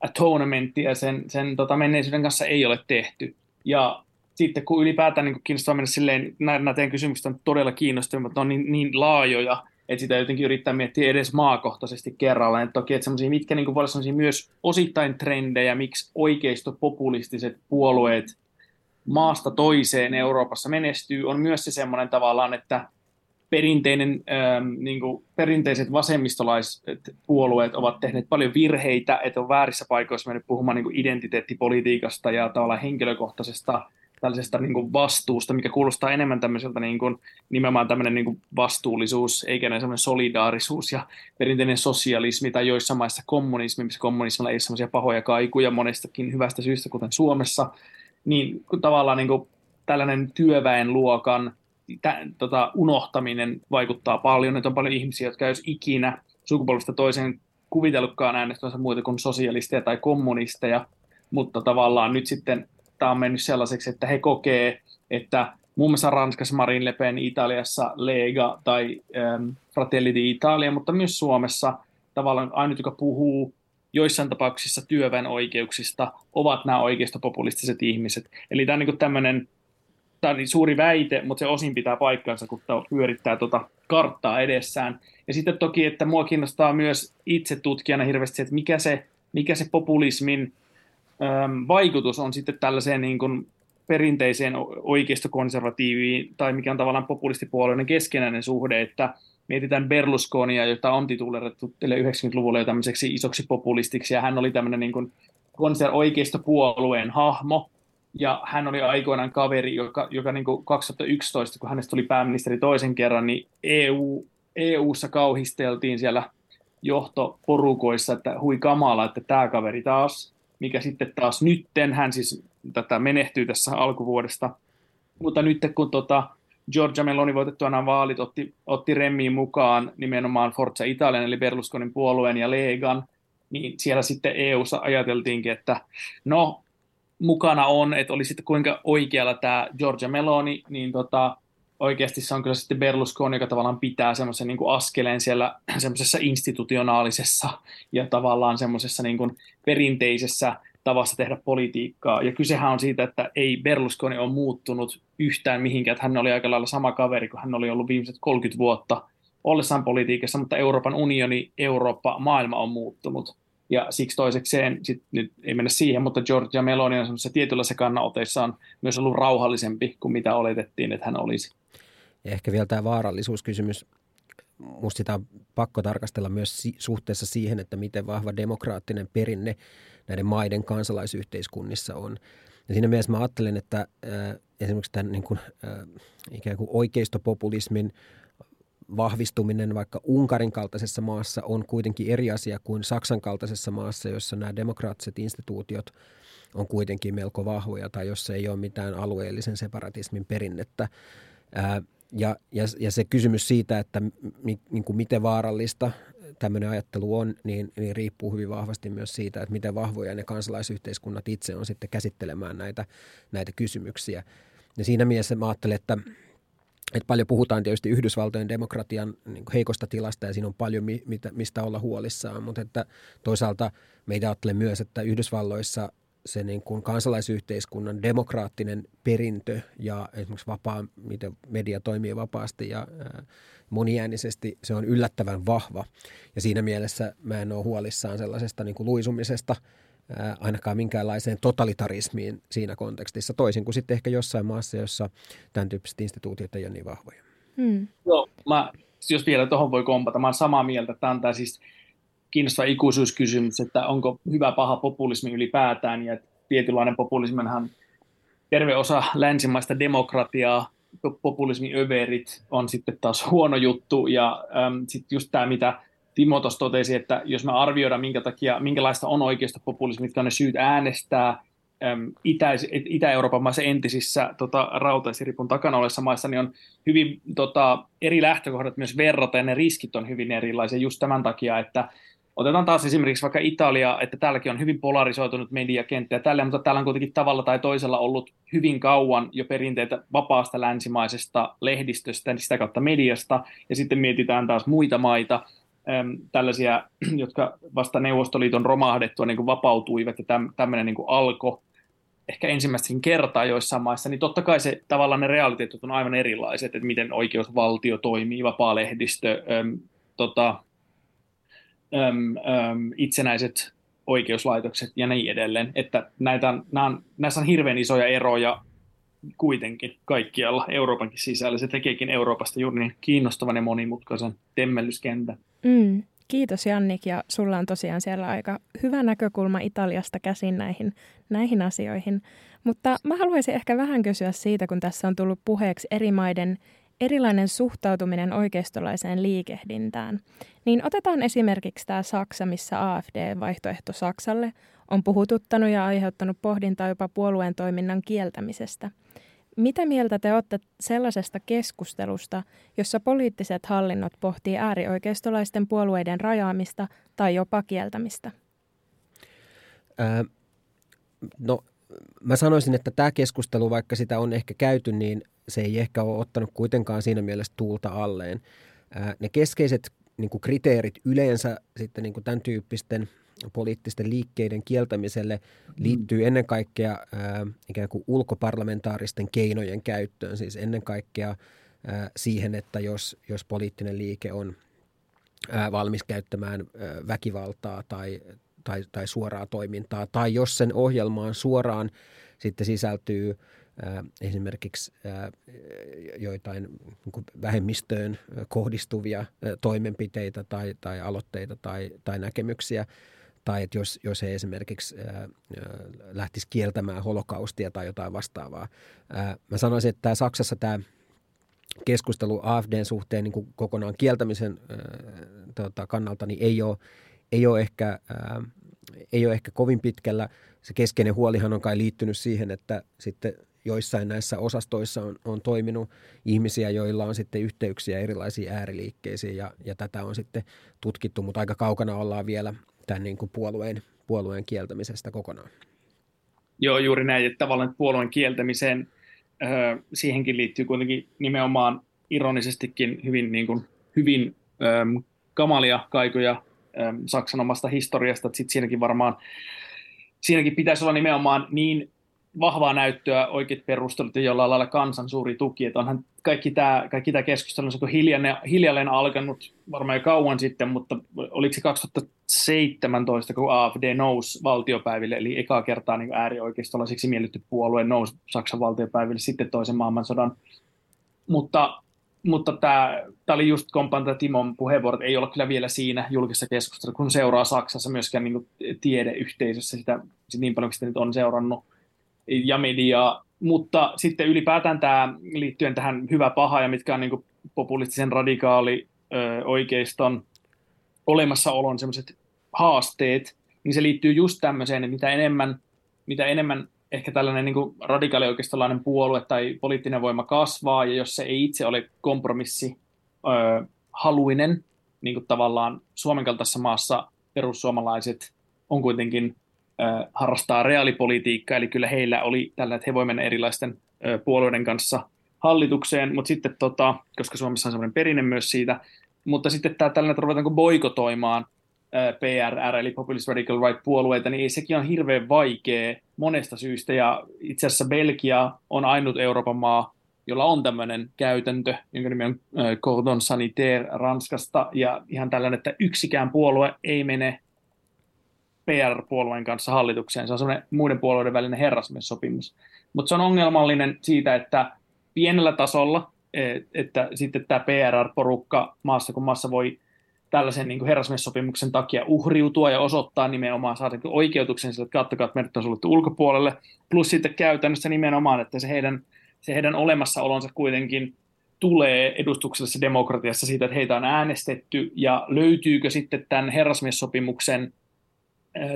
atonementtia sen, sen tota, menneisyyden kanssa ei ole tehty. Ja sitten kun ylipäätään niin kiinnostaa mennä silleen, nämä, teidän kysymykset on todella kiinnostavia, mutta ne on niin, niin laajoja, että sitä jotenkin yrittää miettiä edes maakohtaisesti kerrallaan. Että toki, että mitkä niin voi olla myös osittain trendejä, miksi oikeistopopulistiset puolueet maasta toiseen Euroopassa menestyy, on myös se semmoinen tavallaan, että perinteinen, ähm, niin kuin, perinteiset vasemmistolaiset puolueet ovat tehneet paljon virheitä, että on väärissä paikoissa mennyt puhumaan niin kuin identiteettipolitiikasta ja tavallaan henkilökohtaisesta tällaisesta niin kuin vastuusta, mikä kuulostaa enemmän tämmöiseltä niin kuin, nimenomaan tämmöinen niin kuin vastuullisuus, eikä näin semmoinen solidaarisuus ja perinteinen sosialismi tai joissa maissa kommunismi, missä kommunismilla ei ole semmoisia pahoja kaikuja monestakin hyvästä syystä, kuten Suomessa, niin tavallaan niin kuin, tällainen työväenluokan tä, tota, unohtaminen vaikuttaa paljon, että on paljon ihmisiä, jotka jos ikinä sukupolvista toiseen kuvitellutkaan äänestävänsä muuta kuin sosialisteja tai kommunisteja, mutta tavallaan nyt sitten tämä on mennyt sellaiseksi, että he kokee, että muun muassa Ranskassa Marine Le Pen, Italiassa Lega tai ähm, Fratelli Italia, mutta myös Suomessa tavallaan ainut, joka puhuu joissain tapauksissa työväen oikeuksista, ovat nämä oikeistopopulistiset ihmiset. Eli tämä on niin tämmöinen tämä on niin suuri väite, mutta se osin pitää paikkansa, kun pyörittää tuota karttaa edessään. Ja sitten toki, että mua kiinnostaa myös itse tutkijana hirveästi että mikä se, mikä se populismin vaikutus on sitten tällaiseen niin kuin perinteiseen oikeistokonservatiiviin, tai mikä on tavallaan populistipuolueiden keskenäinen suhde, että mietitään Berlusconia, jota on titulerattu 90-luvulla jo tämmöiseksi isoksi populistiksi, ja hän oli tämmöinen niin kuin konser- oikeistopuolueen hahmo, ja hän oli aikoinaan kaveri, joka, joka niin kuin 2011, kun hänestä tuli pääministeri toisen kerran, niin EU, EU-ssa kauhisteltiin siellä johtoporukoissa, että hui kamala, että tämä kaveri taas, mikä sitten taas nytten, hän siis tätä menehtyy tässä alkuvuodesta, mutta nyt kun tota, Giorgia Meloni voitettua nämä vaalit otti, otti Remmiin mukaan nimenomaan Forza Italian eli Berlusconin puolueen ja Legan, niin siellä sitten EU-ssa ajateltiinkin, että no mukana on, että oli sitten kuinka oikealla tämä Giorgia Meloni, niin tota, oikeasti se on kyllä sitten Berlusconi, joka tavallaan pitää semmoisen niin askeleen siellä semmoisessa institutionaalisessa ja tavallaan semmoisessa niin perinteisessä tavassa tehdä politiikkaa. Ja kysehän on siitä, että ei Berlusconi ole muuttunut yhtään mihinkään, että hän oli aika lailla sama kaveri kuin hän oli ollut viimeiset 30 vuotta ollessaan politiikassa, mutta Euroopan unioni, Eurooppa, maailma on muuttunut. Ja siksi toisekseen, sit nyt ei mennä siihen, mutta Georgia Meloni on semmoisessa tietynlaisessa kannanoteissaan myös ollut rauhallisempi kuin mitä oletettiin, että hän olisi. Ja ehkä vielä tämä vaarallisuuskysymys. Minusta sitä on pakko tarkastella myös suhteessa siihen, että miten vahva demokraattinen perinne näiden maiden kansalaisyhteiskunnissa on. Ja siinä mielessä mä ajattelen, että äh, esimerkiksi tämän niin kuin, äh, ikään kuin oikeistopopulismin vahvistuminen vaikka Unkarin kaltaisessa maassa on kuitenkin eri asia kuin Saksan kaltaisessa maassa, jossa nämä demokraattiset instituutiot on kuitenkin melko vahvoja tai jossa ei ole mitään alueellisen separatismin perinnettä. Ää, ja, ja, ja se kysymys siitä, että mi, niin kuin miten vaarallista tämmöinen ajattelu on, niin, niin riippuu hyvin vahvasti myös siitä, että miten vahvoja ne kansalaisyhteiskunnat itse on sitten käsittelemään näitä, näitä kysymyksiä. Ja siinä mielessä mä ajattelen, että – että paljon puhutaan tietysti Yhdysvaltojen demokratian niin heikosta tilasta ja siinä on paljon mistä olla huolissaan, mutta että toisaalta meitä ajattelen myös, että Yhdysvalloissa se niin kuin kansalaisyhteiskunnan demokraattinen perintö ja esimerkiksi vapaa, miten media toimii vapaasti ja moniäänisesti, se on yllättävän vahva. Ja siinä mielessä mä en ole huolissaan sellaisesta niin kuin luisumisesta – ainakaan minkäänlaiseen totalitarismiin siinä kontekstissa, toisin kuin sitten ehkä jossain maassa, jossa tämän tyyppiset instituutiot ei ole niin vahvoja. Hmm. Joo, mä, jos vielä tuohon voi kompata, mä olen samaa mieltä, että tämä on tämä siis kiinnostava ikuisuuskysymys, että onko hyvä paha populismi ylipäätään, ja tietynlainen populisminhan terve osa länsimaista demokratiaa, populismin överit on sitten taas huono juttu, ja äm, sitten just tämä, mitä Timo tuossa totesi, että jos me arvioidaan, minkä takia, minkälaista on oikeasta populismi, mitkä on ne syyt äänestää Itä, Itä-Euroopan maissa entisissä tota, rautaisiripun takana olevissa maissa, niin on hyvin tota, eri lähtökohdat myös verrata, ja ne riskit on hyvin erilaisia just tämän takia, että Otetaan taas esimerkiksi vaikka Italia, että täälläkin on hyvin polarisoitunut mediakenttä ja tällä, mutta täällä on kuitenkin tavalla tai toisella ollut hyvin kauan jo perinteitä vapaasta länsimaisesta lehdistöstä, sitä kautta mediasta, ja sitten mietitään taas muita maita, tällaisia, jotka vasta Neuvostoliiton romahdettua niin kuin vapautuivat ja täm, tämmöinen niin alkoi ehkä ensimmäistäkin kertaa joissain maissa, niin totta kai se tavallaan ne realiteetit on aivan erilaiset, että miten oikeusvaltio toimii, vapaa lehdistö, äm, tota, äm, äm, itsenäiset oikeuslaitokset ja niin edelleen. Että näitä nämä on, näissä on hirveän isoja eroja kuitenkin kaikkialla Euroopankin sisällä. Se tekeekin Euroopasta juuri niin kiinnostavan ja monimutkaisen temmellyskentän. Mm. Kiitos Jannik ja sulla on tosiaan siellä aika hyvä näkökulma Italiasta käsin näihin, näihin asioihin. Mutta mä haluaisin ehkä vähän kysyä siitä, kun tässä on tullut puheeksi eri maiden erilainen suhtautuminen oikeistolaiseen liikehdintään. Niin otetaan esimerkiksi tämä Saksa, missä AFD-vaihtoehto Saksalle on puhututtanut ja aiheuttanut pohdintaa jopa puolueen toiminnan kieltämisestä – mitä mieltä te olette sellaisesta keskustelusta, jossa poliittiset hallinnot pohtii äärioikeistolaisten puolueiden rajaamista tai jopa kieltämistä? no, mä sanoisin, että tämä keskustelu, vaikka sitä on ehkä käyty, niin se ei ehkä ole ottanut kuitenkaan siinä mielessä tuulta alleen. Ne keskeiset niin kuin kriteerit yleensä sitten niin kuin tämän tyyppisten poliittisten liikkeiden kieltämiselle liittyy mm. ennen kaikkea ää, ikään kuin ulkoparlamentaaristen keinojen käyttöön. Siis ennen kaikkea ää, siihen, että jos, jos poliittinen liike on ää, valmis käyttämään ää, väkivaltaa tai, tai, tai suoraa toimintaa, tai jos sen ohjelmaan suoraan sitten sisältyy esimerkiksi joitain niin vähemmistöön kohdistuvia toimenpiteitä tai, tai aloitteita tai, tai näkemyksiä, tai että jos, jos he esimerkiksi ää, lähtisi kieltämään holokaustia tai jotain vastaavaa. Ää, mä sanoisin, että tämä Saksassa tämä keskustelu AFDn suhteen niin kuin kokonaan kieltämisen ää, tota, kannalta niin ei ole, ei ole ehkä ää, ei ole ehkä kovin pitkällä. Se keskeinen huolihan on kai liittynyt siihen, että sitten joissain näissä osastoissa on, on toiminut ihmisiä, joilla on sitten yhteyksiä erilaisiin ääriliikkeisiin ja, ja tätä on sitten tutkittu, mutta aika kaukana ollaan vielä tämän niin kuin puolueen, puolueen kieltämisestä kokonaan. Joo, juuri näin, että tavallaan puolueen kieltämiseen öö, siihenkin liittyy kuitenkin nimenomaan ironisestikin hyvin, niin kuin, hyvin öö, kamalia kaikuja Saksan omasta historiasta, että sitten siinäkin varmaan siinäkin pitäisi olla nimenomaan niin vahvaa näyttöä, oikeat perustelut ja jollain lailla kansan suuri tuki. Että onhan kaikki tämä, kaikki tämä keskustelu on hiljalleen, hiljalleen alkanut varmaan jo kauan sitten, mutta oliko se 2017, kun AFD nousi valtiopäiville, eli ekaa kertaa niin äärioikeistolaiseksi mielletty puolue nousi Saksan valtiopäiville sitten toisen maailmansodan. Mutta, mutta tämä, tämä oli just kompanta Timon puheenvuorot, ei ole kyllä vielä siinä julkisessa keskustelussa, kun seuraa Saksassa myöskään niin tiedeyhteisössä sitä, niin paljon, kun sitä nyt on seurannut ja mediaa, mutta sitten ylipäätään tämä liittyen tähän hyvä paha ja mitkä on niin populistisen radikaali ö, oikeiston olemassaolon sellaiset haasteet, niin se liittyy just tämmöiseen, että mitä enemmän, mitä enemmän ehkä tällainen niin radikaalioikeistolainen puolue tai poliittinen voima kasvaa, ja jos se ei itse ole kompromissi ö, haluinen, niin kuin tavallaan Suomen kaltaisessa maassa perussuomalaiset on kuitenkin harrastaa reaalipolitiikkaa, eli kyllä heillä oli tällä, että he voivat mennä erilaisten puolueiden kanssa hallitukseen, mutta sitten, tota, koska Suomessa on sellainen perinne myös siitä, mutta sitten tämä tällainen, että ruvetaanko boikotoimaan PRR, eli Populist Radical Right-puolueita, niin sekin on hirveän vaikea monesta syystä, ja itse asiassa Belgia on ainut Euroopan maa, jolla on tämmöinen käytäntö, jonka nimi on Cordon Sanitaire Ranskasta, ja ihan tällainen, että yksikään puolue ei mene PR-puolueen kanssa hallitukseen. Se on semmoinen muiden puolueiden välinen herrasmies-sopimus. Mutta se on ongelmallinen siitä, että pienellä tasolla, e, että sitten tämä PRR-porukka maassa kun maassa voi tällaisen niin herrasmies-sopimuksen takia uhriutua ja osoittaa nimenomaan, saada oikeutuksen sille, että katsokaa, että meidät on suljettu ulkopuolelle. Plus sitten käytännössä nimenomaan, että se heidän, se heidän olemassaolonsa kuitenkin tulee edustuksellisessa demokratiassa siitä, että heitä on äänestetty ja löytyykö sitten tämän herrasmiessopimuksen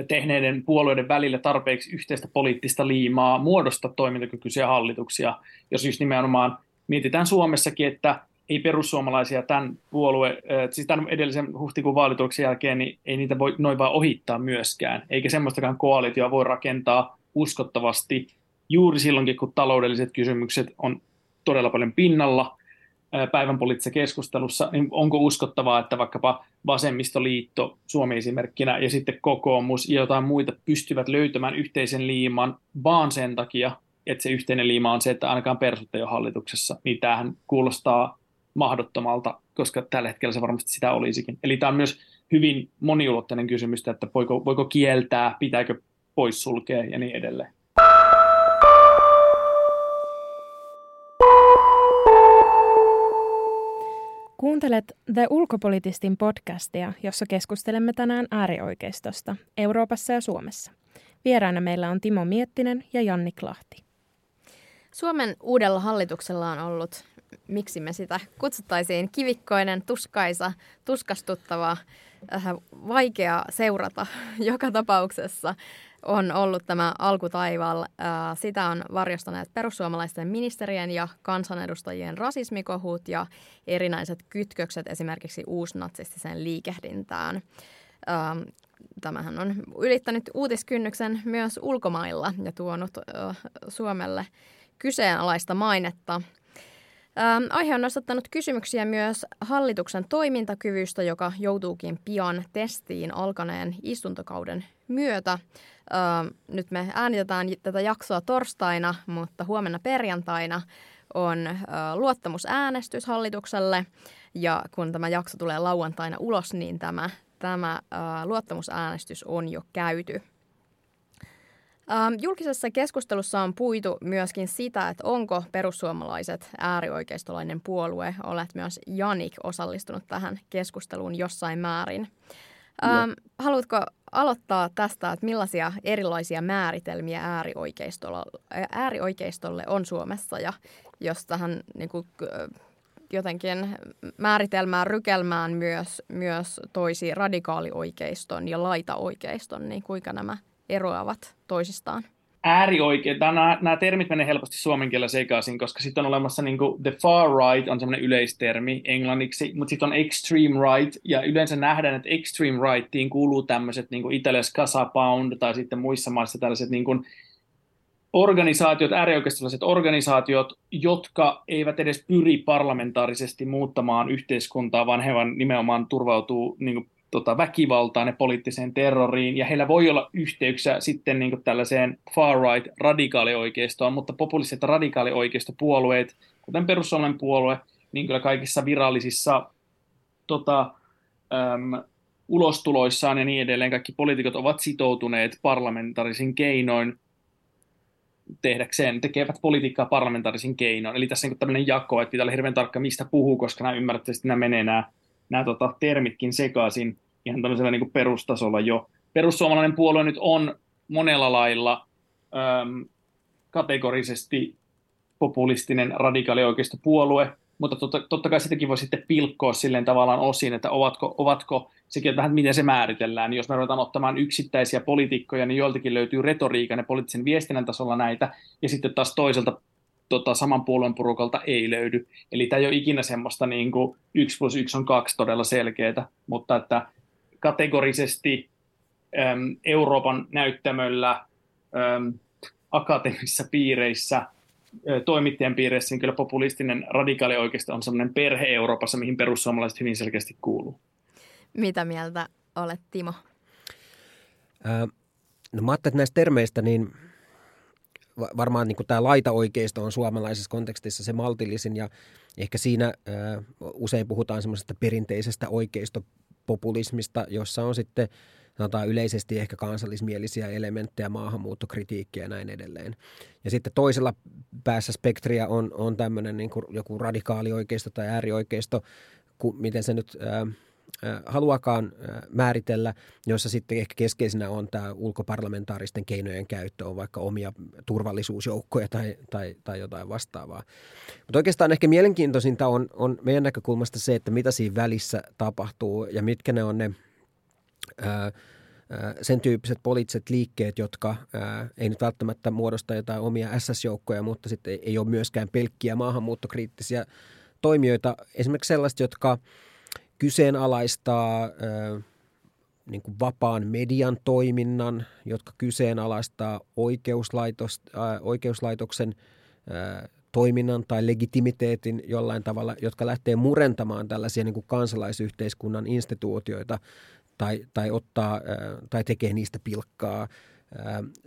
tehneiden puolueiden välillä tarpeeksi yhteistä poliittista liimaa muodostaa toimintakykyisiä hallituksia, jos just nimenomaan mietitään Suomessakin, että ei perussuomalaisia tämän puolue, siis tämän edellisen huhtikuun vaalituloksen jälkeen, niin ei niitä voi noin vaan ohittaa myöskään, eikä semmoistakaan koalitioa voi rakentaa uskottavasti juuri silloinkin, kun taloudelliset kysymykset on todella paljon pinnalla, päivän poliittisessa keskustelussa, niin onko uskottavaa, että vaikkapa vasemmistoliitto Suomi esimerkkinä ja sitten kokoomus ja jotain muita pystyvät löytämään yhteisen liiman vaan sen takia, että se yhteinen liima on se, että ainakaan persut ei ole hallituksessa, niin tämähän kuulostaa mahdottomalta, koska tällä hetkellä se varmasti sitä olisikin. Eli tämä on myös hyvin moniulotteinen kysymys, että voiko, voiko kieltää, pitääkö poissulkea ja niin edelleen. Kuuntelet The Ulkopolitistin podcastia, jossa keskustelemme tänään äärioikeistosta Euroopassa ja Suomessa. Vieraana meillä on Timo Miettinen ja Janni Klahti. Suomen uudella hallituksella on ollut, miksi me sitä kutsuttaisiin, kivikkoinen, tuskaisa, tuskastuttava, äh, vaikea seurata joka tapauksessa on ollut tämä alkutaival. Sitä on varjostaneet perussuomalaisten ministerien ja kansanedustajien rasismikohut ja erinäiset kytkökset esimerkiksi uusnatsistiseen liikehdintään. Tämähän on ylittänyt uutiskynnyksen myös ulkomailla ja tuonut Suomelle kyseenalaista mainetta. Ähm, aihe on nostattanut kysymyksiä myös hallituksen toimintakyvystä, joka joutuukin pian testiin alkaneen istuntokauden myötä. Ähm, nyt me äänitetään tätä jaksoa torstaina, mutta huomenna perjantaina on äh, luottamusäänestys hallitukselle. Ja kun tämä jakso tulee lauantaina ulos, niin tämä, tämä äh, luottamusäänestys on jo käyty. Ähm, julkisessa keskustelussa on puitu myöskin sitä, että onko perussuomalaiset äärioikeistolainen puolue. Olet myös Janik osallistunut tähän keskusteluun jossain määrin. Ähm, haluatko aloittaa tästä, että millaisia erilaisia määritelmiä äärioikeistolle, äärioikeistolle on Suomessa ja jos tähän niin kuin, jotenkin määritelmään rykelmään myös, myös toisi radikaalioikeiston ja laitaoikeiston, niin kuinka nämä eroavat toisistaan? äärioikein, nämä, nämä termit menee helposti suomen kielellä sekaisin, koska sitten on olemassa niin kuin the far right on semmoinen yleistermi englanniksi, mutta sitten on extreme right, ja yleensä nähdään, että extreme rightiin kuuluu tämmöiset niin kuin Italias Casa Pound tai sitten muissa maissa tällaiset niin kuin organisaatiot, äärioikeistolaiset organisaatiot, jotka eivät edes pyri parlamentaarisesti muuttamaan yhteiskuntaa, vaan he vaan nimenomaan turvautuu niin tota, väkivaltaan ja poliittiseen terroriin, ja heillä voi olla yhteyksiä sitten niin tällaiseen far-right radikaalioikeistoon, mutta populistiset radikaalioikeistopuolueet, kuten perussuomalainen puolue, niin kyllä kaikissa virallisissa tota, äm, ulostuloissaan ja niin edelleen kaikki poliitikot ovat sitoutuneet parlamentaarisin keinoin tehdäkseen, tekevät politiikkaa parlamentaarisin keinoin. Eli tässä on niin tämmöinen jako, että pitää olla hirveän tarkka, mistä puhuu, koska nämä ymmärrätte, että nämä menee nämä nämä tota, termitkin sekaisin ihan tämmöisellä niin perustasolla jo. Perussuomalainen puolue nyt on monella lailla äm, kategorisesti populistinen radikaali puolue, mutta totta, totta kai sitäkin voi sitten pilkkoa silleen tavallaan osin, että ovatko, ovatko sekin, että vähän miten se määritellään. Jos me ruvetaan ottamaan yksittäisiä poliitikkoja, niin joiltakin löytyy retoriikan ja poliittisen viestinnän tasolla näitä, ja sitten taas toiselta tota, saman puolueen porukalta ei löydy. Eli tämä ei ole ikinä semmoista niin kuin 1 plus 1 on 2 todella selkeää, mutta että kategorisesti äm, Euroopan näyttämöllä äm, akateemisissa piireissä, ä, toimittajan piireissä, niin kyllä populistinen radikaali oikeasti on semmoinen perhe Euroopassa, mihin perussuomalaiset hyvin selkeästi kuuluu. Mitä mieltä olet, Timo? Äh, no mä ajattelin, että näistä termeistä, niin varmaan niin tämä laitaoikeisto on suomalaisessa kontekstissa se maltillisin ja ehkä siinä äh, usein puhutaan semmoisesta perinteisestä oikeistopopulismista, jossa on sitten sanotaan yleisesti ehkä kansallismielisiä elementtejä, maahanmuuttokritiikkiä ja näin edelleen. Ja sitten toisella päässä spektriä on, on tämmöinen niin joku radikaalioikeisto tai äärioikeisto, miten se nyt äh, haluakaan määritellä, jossa sitten ehkä keskeisenä on tämä ulkoparlamentaaristen keinojen käyttö, on vaikka omia turvallisuusjoukkoja tai, tai, tai jotain vastaavaa. Mutta oikeastaan ehkä mielenkiintoisinta on, on meidän näkökulmasta se, että mitä siinä välissä tapahtuu ja mitkä ne on ne ää, sen tyyppiset poliittiset liikkeet, jotka ää, ei nyt välttämättä muodosta jotain omia SS-joukkoja, mutta sitten ei, ei ole myöskään pelkkiä maahanmuuttokriittisiä toimijoita. Esimerkiksi sellaiset, jotka – kyseenalaistaa äh, niin kuin vapaan median toiminnan, jotka kyseenalaistaa oikeuslaitos, äh, oikeuslaitoksen äh, toiminnan tai legitimiteetin jollain tavalla, jotka lähtee murentamaan tällaisia niin kuin kansalaisyhteiskunnan instituutioita tai, tai, ottaa, tai tekee niistä pilkkaa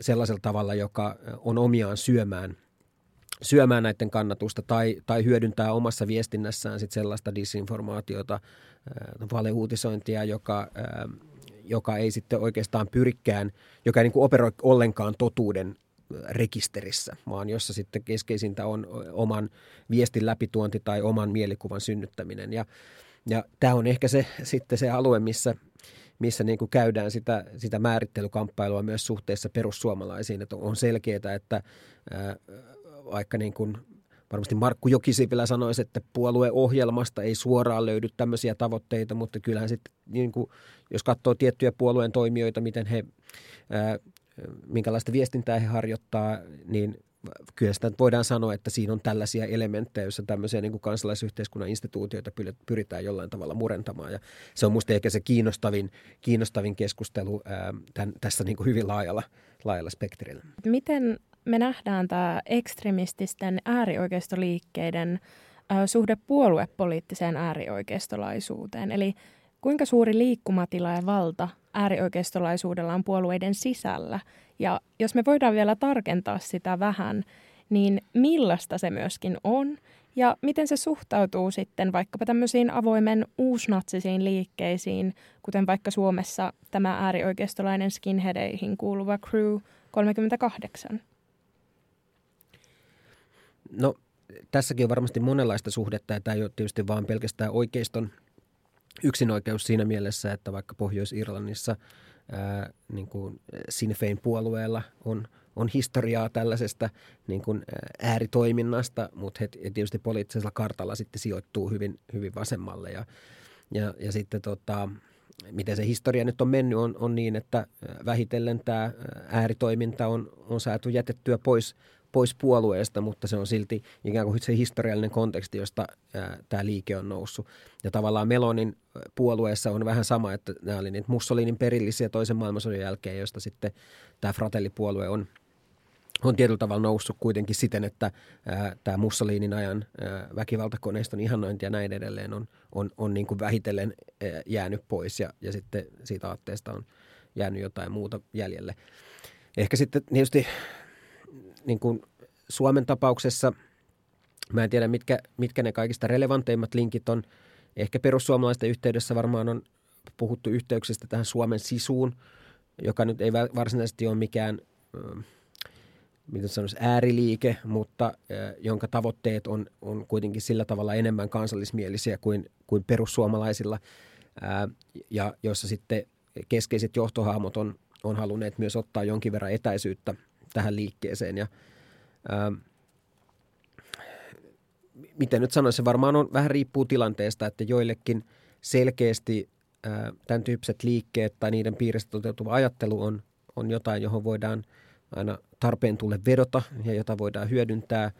sellaisella tavalla, joka on omiaan syömään – syömään näiden kannatusta tai, tai hyödyntää omassa viestinnässään sit sellaista disinformaatiota, valeuutisointia, joka, joka ei sitten oikeastaan pyrikään, joka ei niin kuin operoi ollenkaan totuuden rekisterissä, vaan jossa sitten keskeisintä on oman viestin läpituonti tai oman mielikuvan synnyttäminen. Ja, ja tämä on ehkä se, sitten se alue, missä, missä niin kuin käydään sitä, sitä määrittelykamppailua myös suhteessa perussuomalaisiin. Että on selkeää, että vaikka niin kuin varmasti Markku Jokisipilä sanoisi, että puolueohjelmasta ei suoraan löydy tämmöisiä tavoitteita, mutta kyllähän sitten, niin kuin, jos katsoo tiettyjä puolueen toimijoita, miten he, ää, minkälaista viestintää he harjoittaa, niin kyllä sitä voidaan sanoa, että siinä on tällaisia elementtejä, joissa tämmöisiä niin kuin kansalaisyhteiskunnan instituutioita pyritään jollain tavalla murentamaan. Ja se on minusta ehkä se kiinnostavin, kiinnostavin keskustelu ää, tämän, tässä niin kuin hyvin laajalla, laajalla spektrillä. Miten me nähdään tämä ekstremististen äärioikeistoliikkeiden suhde puoluepoliittiseen äärioikeistolaisuuteen. Eli kuinka suuri liikkumatila ja valta äärioikeistolaisuudella on puolueiden sisällä? Ja jos me voidaan vielä tarkentaa sitä vähän, niin millaista se myöskin on ja miten se suhtautuu sitten vaikkapa tämmöisiin avoimen uusnatsisiin liikkeisiin, kuten vaikka Suomessa tämä äärioikeistolainen skinheadeihin kuuluva Crew 38? No tässäkin on varmasti monenlaista suhdetta ja tämä ei ole tietysti vaan pelkästään oikeiston yksinoikeus siinä mielessä, että vaikka Pohjois-Irlannissa ää, niin kuin Sinn puolueella on, on historiaa tällaisesta niin kuin ääritoiminnasta, mutta he tietysti poliittisella kartalla sitten sijoittuu hyvin, hyvin vasemmalle. Ja, ja, ja sitten tota, miten se historia nyt on mennyt, on, on niin, että vähitellen tämä ääritoiminta on, on saatu jätettyä pois pois puolueesta, mutta se on silti ikään kuin se historiallinen konteksti, josta tämä liike on noussut. Ja tavallaan Melonin puolueessa on vähän sama, että nämä oli niitä Mussolinin perillisiä toisen maailmansodan jälkeen, josta sitten tämä Fratelli-puolue on, on tietyllä tavalla noussut kuitenkin siten, että ää, tämä Mussolinin ajan ää, väkivaltakoneiston ihannointi ja näin edelleen on, on, on niin kuin vähitellen ää, jäänyt pois ja, ja sitten siitä aatteesta on jäänyt jotain muuta jäljelle. Ehkä sitten tietysti niin kuin Suomen tapauksessa, mä en tiedä mitkä, mitkä ne kaikista relevanteimmat linkit on. Ehkä perussuomalaisten yhteydessä varmaan on puhuttu yhteyksistä tähän Suomen sisuun, joka nyt ei varsinaisesti ole mikään miten sanoisi, ääriliike, mutta jonka tavoitteet on, on kuitenkin sillä tavalla enemmän kansallismielisiä kuin, kuin perussuomalaisilla, ja joissa sitten keskeiset johtohahmot on, on halunneet myös ottaa jonkin verran etäisyyttä tähän liikkeeseen. Ja, ää, miten nyt sanoisin, se varmaan on, vähän riippuu tilanteesta, että joillekin selkeästi ää, tämän tyyppiset liikkeet tai niiden piiristä toteutuva ajattelu on, on jotain, johon voidaan aina tarpeen tulle vedota ja jota voidaan hyödyntää.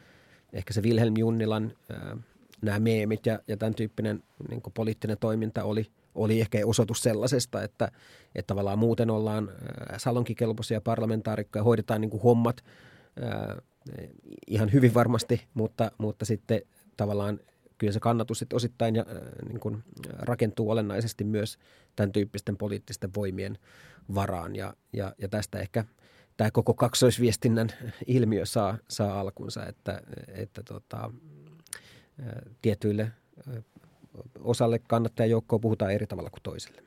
Ehkä se Wilhelm Junnilan ää, nämä meemit ja, ja tämän tyyppinen niin poliittinen toiminta oli – oli ehkä osoitus sellaisesta, että, että tavallaan muuten ollaan äh, salonkikelpoisia parlamentaarikkoja, hoidetaan niin kuin hommat äh, ihan hyvin varmasti, mutta, mutta sitten tavallaan kyllä se kannatus sitten osittain ja, äh, niin kuin rakentuu olennaisesti myös tämän tyyppisten poliittisten voimien varaan. Ja, ja, ja tästä ehkä tämä koko kaksoisviestinnän ilmiö saa, saa alkunsa, että, että tota, tietyille osalle kannattajajoukkoa puhutaan eri tavalla kuin toiselle.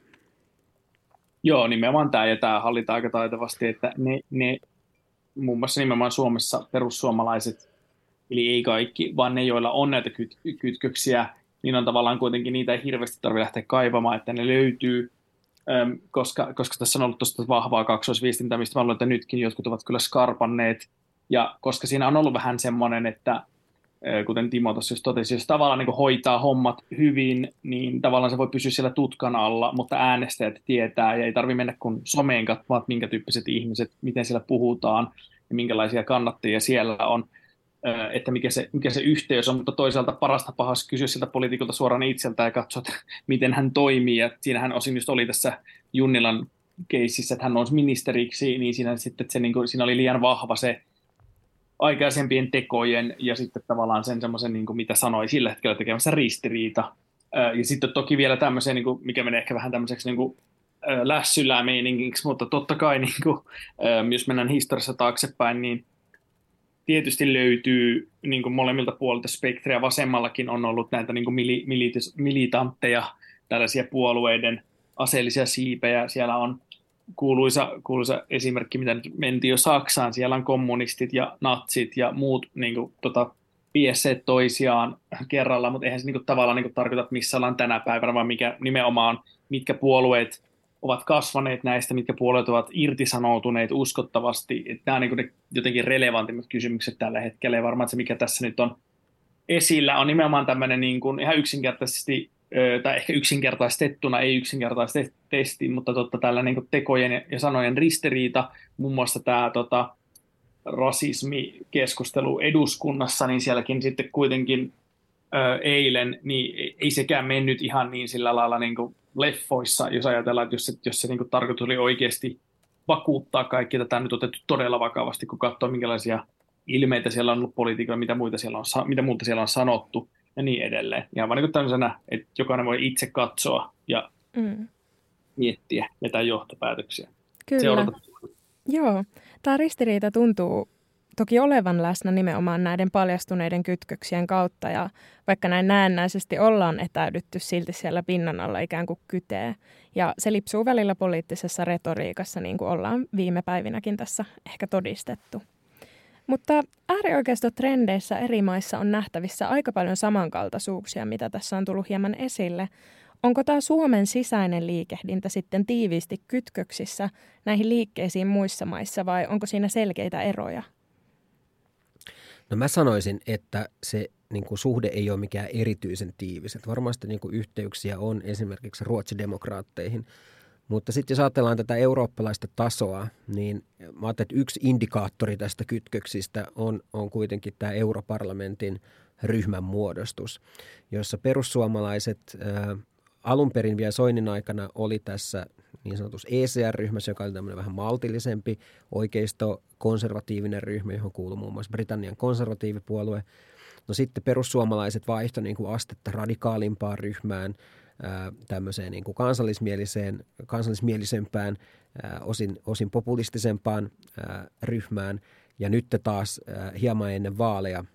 Joo, nimenomaan tämä, ja tämä hallitaan aika taitavasti, että ne, ne muun muassa nimenomaan Suomessa perussuomalaiset, eli ei kaikki, vaan ne, joilla on näitä kyt- kytköksiä, niin on tavallaan kuitenkin niitä ei hirveästi tarvitse lähteä kaivamaan, että ne löytyy, koska, koska tässä on ollut tuosta vahvaa kaksoisviestintää, mistä mä luulen, että nytkin jotkut ovat kyllä skarpanneet, ja koska siinä on ollut vähän semmoinen, että kuten Timo tuossa totesi, jos tavallaan niin hoitaa hommat hyvin, niin tavallaan se voi pysyä siellä tutkan alla, mutta äänestäjät tietää ja ei tarvitse mennä kun someen katsomaan, että minkä tyyppiset ihmiset, miten siellä puhutaan ja minkälaisia kannattajia siellä on, että mikä se, mikä se yhteys on, mutta toisaalta parasta pahas kysyä siltä poliitikolta suoraan itseltä ja katsoa, miten hän toimii. Ja siinähän osin just oli tässä Junnilan keississä, että hän nousi ministeriksi, niin siinä, sitten, että se, niin kuin, siinä oli liian vahva se aikaisempien tekojen ja sitten tavallaan sen semmoisen, niin mitä sanoi sillä hetkellä tekemässä ristiriita. Ja sitten toki vielä tämmöisen, niin kuin, mikä menee ehkä vähän tämmöiseksi niin kuin, lässyllä meiningiksi, mutta totta kai niin kuin, jos mennään historiassa taaksepäin, niin tietysti löytyy niin kuin molemmilta puolilta spektreä. Vasemmallakin on ollut näitä niin kuin mili, militantteja, tällaisia puolueiden aseellisia siipejä. Siellä on kuuluisa, kuuluisa esimerkki, mitä nyt mentiin jo Saksaan, siellä on kommunistit ja natsit ja muut niin kuin, tota, piesseet toisiaan kerralla, mutta eihän se niin kuin, tavallaan niin kuin, tarkoita, että missä ollaan tänä päivänä, vaan mikä nimenomaan, mitkä puolueet ovat kasvaneet näistä, mitkä puolueet ovat irtisanoutuneet uskottavasti. Että nämä on niin ne jotenkin relevantimmat kysymykset tällä hetkellä, ja varmaan se, mikä tässä nyt on esillä, on nimenomaan tämmöinen niin kuin, ihan yksinkertaisesti tai ehkä yksinkertaistettuna, ei yksinkertaisesti, mutta totta, tällä niin tekojen ja sanojen ristiriita, muun muassa tämä tota, rasismikeskustelu eduskunnassa, niin sielläkin sitten kuitenkin ö, eilen, niin ei sekään mennyt ihan niin sillä lailla niin kuin leffoissa, jos ajatellaan, että jos se, jos se niin kuin tarkoitus oli oikeasti vakuuttaa kaikki, tätä nyt otettu todella vakavasti, kun katsoo minkälaisia ilmeitä siellä on ollut politiikalla, mitä, siellä on, mitä muuta siellä on sanottu, ja niin edelleen. Ihan vaan niin tämmöisenä, että jokainen voi itse katsoa ja mm. miettiä, vetää johtopäätöksiä. Kyllä. Seurata. Joo, tämä ristiriita tuntuu toki olevan läsnä nimenomaan näiden paljastuneiden kytköksien kautta ja vaikka näin näennäisesti ollaan etäydytty silti siellä pinnan alla ikään kuin kytee. Ja se lipsuu välillä poliittisessa retoriikassa niin kuin ollaan viime päivinäkin tässä ehkä todistettu. Mutta äärioikeistotrendeissä eri maissa on nähtävissä aika paljon samankaltaisuuksia, mitä tässä on tullut hieman esille. Onko tämä Suomen sisäinen liikehdintä sitten tiiviisti kytköksissä näihin liikkeisiin muissa maissa vai onko siinä selkeitä eroja? No mä sanoisin, että se niin kuin suhde ei ole mikään erityisen tiivis. Että varmasti niin kuin yhteyksiä on esimerkiksi ruotsidemokraatteihin. Mutta sitten jos ajatellaan tätä eurooppalaista tasoa, niin mä että yksi indikaattori tästä kytköksistä on, on kuitenkin tämä europarlamentin ryhmän muodostus, jossa perussuomalaiset ää, alun perin vielä Soinin aikana oli tässä niin sanotussa ECR-ryhmässä, joka oli tämmöinen vähän maltillisempi oikeisto-konservatiivinen ryhmä, johon kuuluu muun muassa Britannian konservatiivipuolue. No sitten perussuomalaiset vaihtoi niin kuin astetta radikaalimpaan ryhmään, tämmöiseen niin kuin kansallismieliseen, kansallismielisempään, osin, osin populistisempaan ryhmään. Ja nyt taas hieman ennen vaaleja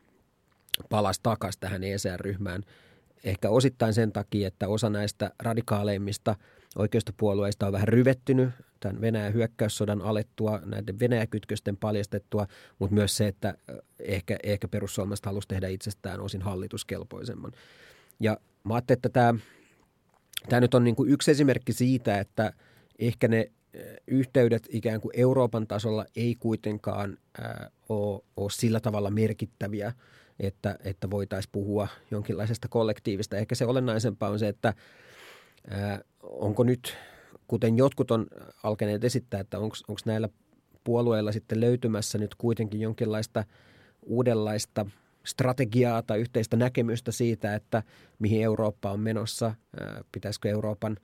palasi takaisin tähän ECR-ryhmään. Ehkä osittain sen takia, että osa näistä radikaaleimmista – oikeistopuolueista on vähän ryvettynyt tämän Venäjän hyökkäyssodan alettua, näiden Venäjäkytkösten paljastettua, mutta myös se, että ehkä, ehkä perussuomalaiset halusi tehdä itsestään osin hallituskelpoisemman. Ja mä ajattelin, että tämä, tämä nyt on niin kuin yksi esimerkki siitä, että ehkä ne yhteydet ikään kuin Euroopan tasolla ei kuitenkaan ole, ole sillä tavalla merkittäviä, että, että voitaisiin puhua jonkinlaisesta kollektiivista. Ehkä se olennaisempaa on se, että onko nyt, kuten jotkut on alkaneet esittää, että onko näillä puolueilla sitten löytymässä nyt kuitenkin jonkinlaista uudenlaista strategiaa tai yhteistä näkemystä siitä, että mihin Eurooppa on menossa, pitäisikö Euroopan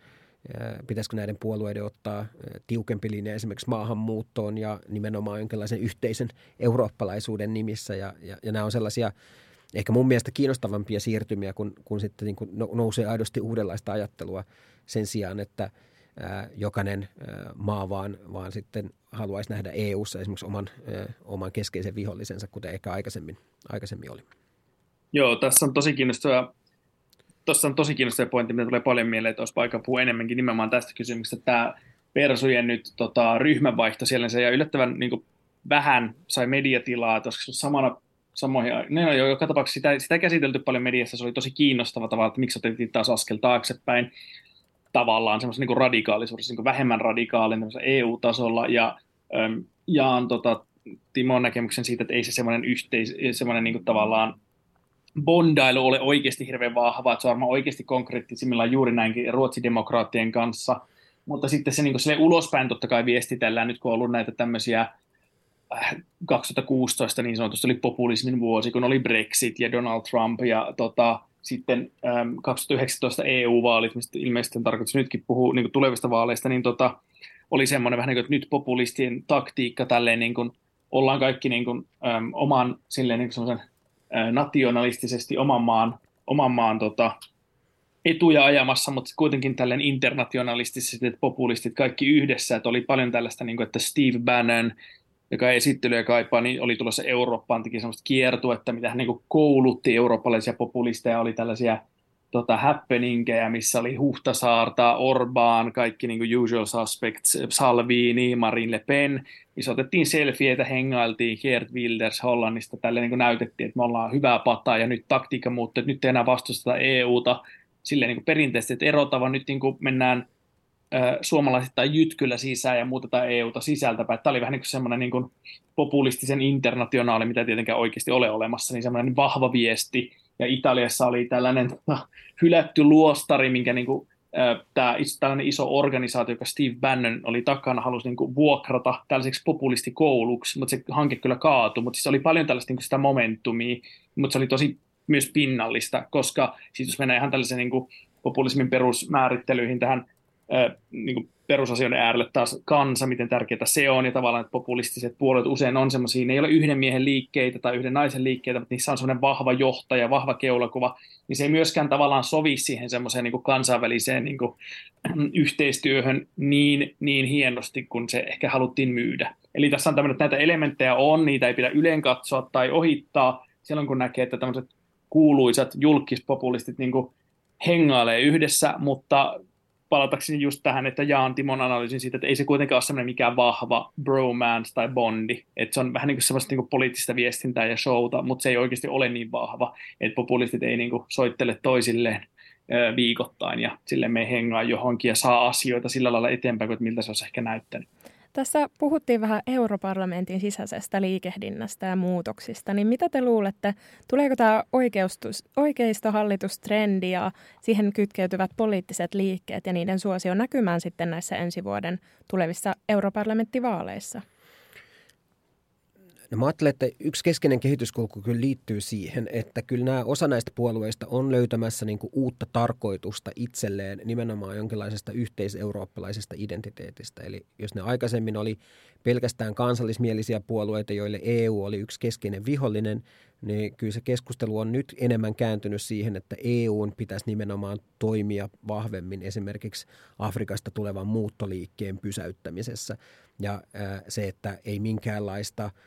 pitäisikö näiden puolueiden ottaa tiukempi linja esimerkiksi maahanmuuttoon ja nimenomaan jonkinlaisen yhteisen eurooppalaisuuden nimissä. Ja, ja, ja nämä on sellaisia ehkä mun mielestä kiinnostavampia siirtymiä, kun, kun sitten niin kuin nousee aidosti uudenlaista ajattelua sen sijaan, että jokainen maa vaan, vaan sitten haluaisi nähdä EU-ssa esimerkiksi oman, oman keskeisen vihollisensa, kuten ehkä aikaisemmin, aikaisemmin oli. Joo, tässä on tosi kiinnostava Tuossa on tosi kiinnostava pointti, mitä tulee paljon mieleen, että olisi paikka puhua enemmänkin nimenomaan tästä kysymyksestä. Tämä Persujen nyt tota, ryhmänvaihto siellä, se ja yllättävän niin kuin, vähän sai mediatilaa, koska samana samoihin, ne on jo joka tapauksessa sitä, sitä käsitelty paljon mediassa, se oli tosi kiinnostava tavalla, että miksi otettiin taas askel taaksepäin tavallaan semmoisen niin radikaalisuudessa, niin vähemmän radikaalin EU-tasolla, ja ähm, jaan tota, Timon näkemyksen siitä, että ei se semmoinen yhteis, semmoinen niin tavallaan bondailu ole oikeasti hirveän vahva, että se on varmaan oikeasti konkreettisimmillaan juuri näinkin ruotsidemokraattien kanssa, mutta sitten se niin kuin, ulospäin totta kai viestitellään nyt, kun on ollut näitä tämmöisiä 2016 niin sanotusti oli populismin vuosi, kun oli Brexit ja Donald Trump ja tota, sitten äm, 2019 EU-vaalit, mistä ilmeisesti on tarkoitus nytkin puhua niin tulevista vaaleista, niin tota, oli semmoinen vähän niin kuin, että nyt populistien taktiikka tälleen niin kuin, ollaan kaikki niin kuin, äm, oman silleen niin kuin ä, nationalistisesti oman maan, oman maan tota, etuja ajamassa, mutta kuitenkin tälleen internationalistisesti, että populistit kaikki yhdessä, että oli paljon tällaista, niin kuin, että Steve Bannon joka esittelyä kaipaa, niin oli tulossa Eurooppaan, teki semmoista kiertuetta, mitä hän niin koulutti eurooppalaisia populisteja, oli tällaisia tota, happeningejä, missä oli Huhtasaarta, Orbán, kaikki niin usual suspects, Salvini, Marine Le Pen, missä otettiin selfieitä, hengailtiin, Geert Wilders Hollannista, tälle niin näytettiin, että me ollaan hyvää pataa ja nyt taktiikka muuttuu, että nyt ei enää vastusteta EUta silleen niin perinteisesti, että vaan nyt niin mennään suomalaisittain jytkyllä sisään ja muutetaan EUta sisältäpäin. Tämä oli vähän niin kuin semmoinen niin kuin populistisen internationaali, mitä tietenkään oikeasti ole olemassa, niin semmoinen vahva viesti. Ja Italiassa oli tällainen tota, hylätty luostari, minkä niin kuin, tämä tällainen iso organisaatio, joka Steve Bannon oli takana, halusi niin kuin vuokrata tällaiseksi populistikouluksi, mutta se hanke kyllä kaatui, mutta siis oli paljon tällaista niin kuin sitä momentumia, mutta se oli tosi myös pinnallista, koska siis jos mennään ihan tällaisen niin kuin populismin perusmäärittelyihin tähän niin kuin perusasioiden äärelle taas kansa, miten tärkeää se on, ja tavallaan, että populistiset puolueet usein on semmoisia, ne ei ole yhden miehen liikkeitä tai yhden naisen liikkeitä, mutta niissä on semmoinen vahva johtaja, vahva keulakuva, niin se ei myöskään tavallaan sovi siihen semmoiseen niin kuin kansainväliseen niin kuin, yhteistyöhön niin, niin hienosti, kun se ehkä haluttiin myydä. Eli tässä on tämmöinen, että näitä elementtejä on, niitä ei pidä yleen katsoa tai ohittaa, silloin kun näkee, että tämmöiset kuuluisat julkispopulistit niin kuin hengailee yhdessä, mutta palatakseni just tähän, että jaan Timon analyysin siitä, että ei se kuitenkaan ole semmoinen mikään vahva bromance tai bondi, että se on vähän niin kuin semmoista niin kuin poliittista viestintää ja showta, mutta se ei oikeasti ole niin vahva, että populistit ei niin kuin soittele toisilleen viikoittain ja sille me hengaa johonkin ja saa asioita sillä lailla eteenpäin, kuin miltä se olisi ehkä näyttänyt. Tässä puhuttiin vähän europarlamentin sisäisestä liikehdinnästä ja muutoksista, niin mitä te luulette, tuleeko tämä oikeistohallitustrendi ja siihen kytkeytyvät poliittiset liikkeet ja niiden suosio näkymään sitten näissä ensi vuoden tulevissa europarlamenttivaaleissa? No mä ajattelen, että yksi keskeinen kehityskulku kyllä liittyy siihen, että kyllä nämä osa näistä puolueista on löytämässä niin uutta tarkoitusta itselleen nimenomaan jonkinlaisesta yhteiseurooppalaisesta identiteetistä. Eli jos ne aikaisemmin oli pelkästään kansallismielisiä puolueita, joille EU oli yksi keskeinen vihollinen, niin kyllä se keskustelu on nyt enemmän kääntynyt siihen, että EUn pitäisi nimenomaan toimia vahvemmin esimerkiksi Afrikasta tulevan muuttoliikkeen pysäyttämisessä. Ja se, että ei minkäänlaista –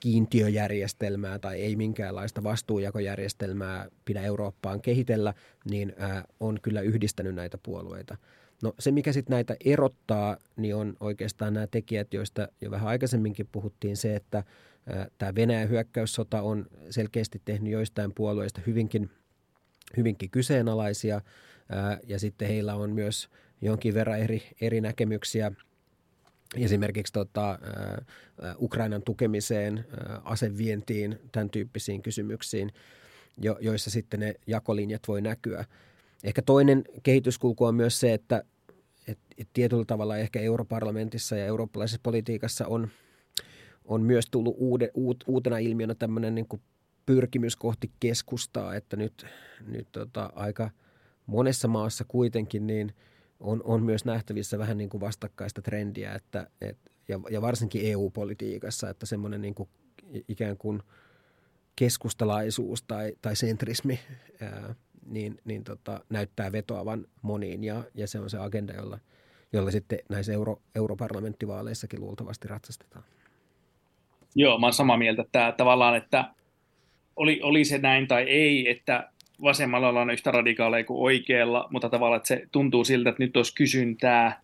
kiintiöjärjestelmää tai ei minkäänlaista vastuujakojärjestelmää pidä Eurooppaan kehitellä, niin on kyllä yhdistänyt näitä puolueita. No se, mikä sitten näitä erottaa, niin on oikeastaan nämä tekijät, joista jo vähän aikaisemminkin puhuttiin, se, että tämä Venäjän hyökkäyssota on selkeästi tehnyt joistain puolueista hyvinkin, hyvinkin kyseenalaisia, ja sitten heillä on myös jonkin verran eri, eri näkemyksiä – esimerkiksi tota, Ukrainan tukemiseen, asevientiin, tämän tyyppisiin kysymyksiin, jo, joissa sitten ne jakolinjat voi näkyä. Ehkä toinen kehityskulku on myös se, että et, et tietyllä tavalla ehkä europarlamentissa ja eurooppalaisessa politiikassa on, on myös tullut uude, uut, uutena ilmiönä tämmöinen niin pyrkimys kohti keskustaa, että nyt, nyt tota, aika monessa maassa kuitenkin niin – on, on myös nähtävissä vähän niin kuin vastakkaista trendiä, että, et, ja, ja varsinkin EU-politiikassa, että semmoinen niin kuin ikään kuin keskustalaisuus tai, tai sentrismi ää, niin, niin tota, näyttää vetoavan moniin ja, ja se on se agenda, jolla, jolla sitten näissä euro, europarlamenttivaaleissakin luultavasti ratsastetaan. Joo, mä olen samaa mieltä, että tavallaan, että oli, oli se näin tai ei, että vasemmalla ollaan yhtä radikaaleja kuin oikealla, mutta tavallaan että se tuntuu siltä, että nyt olisi kysyntää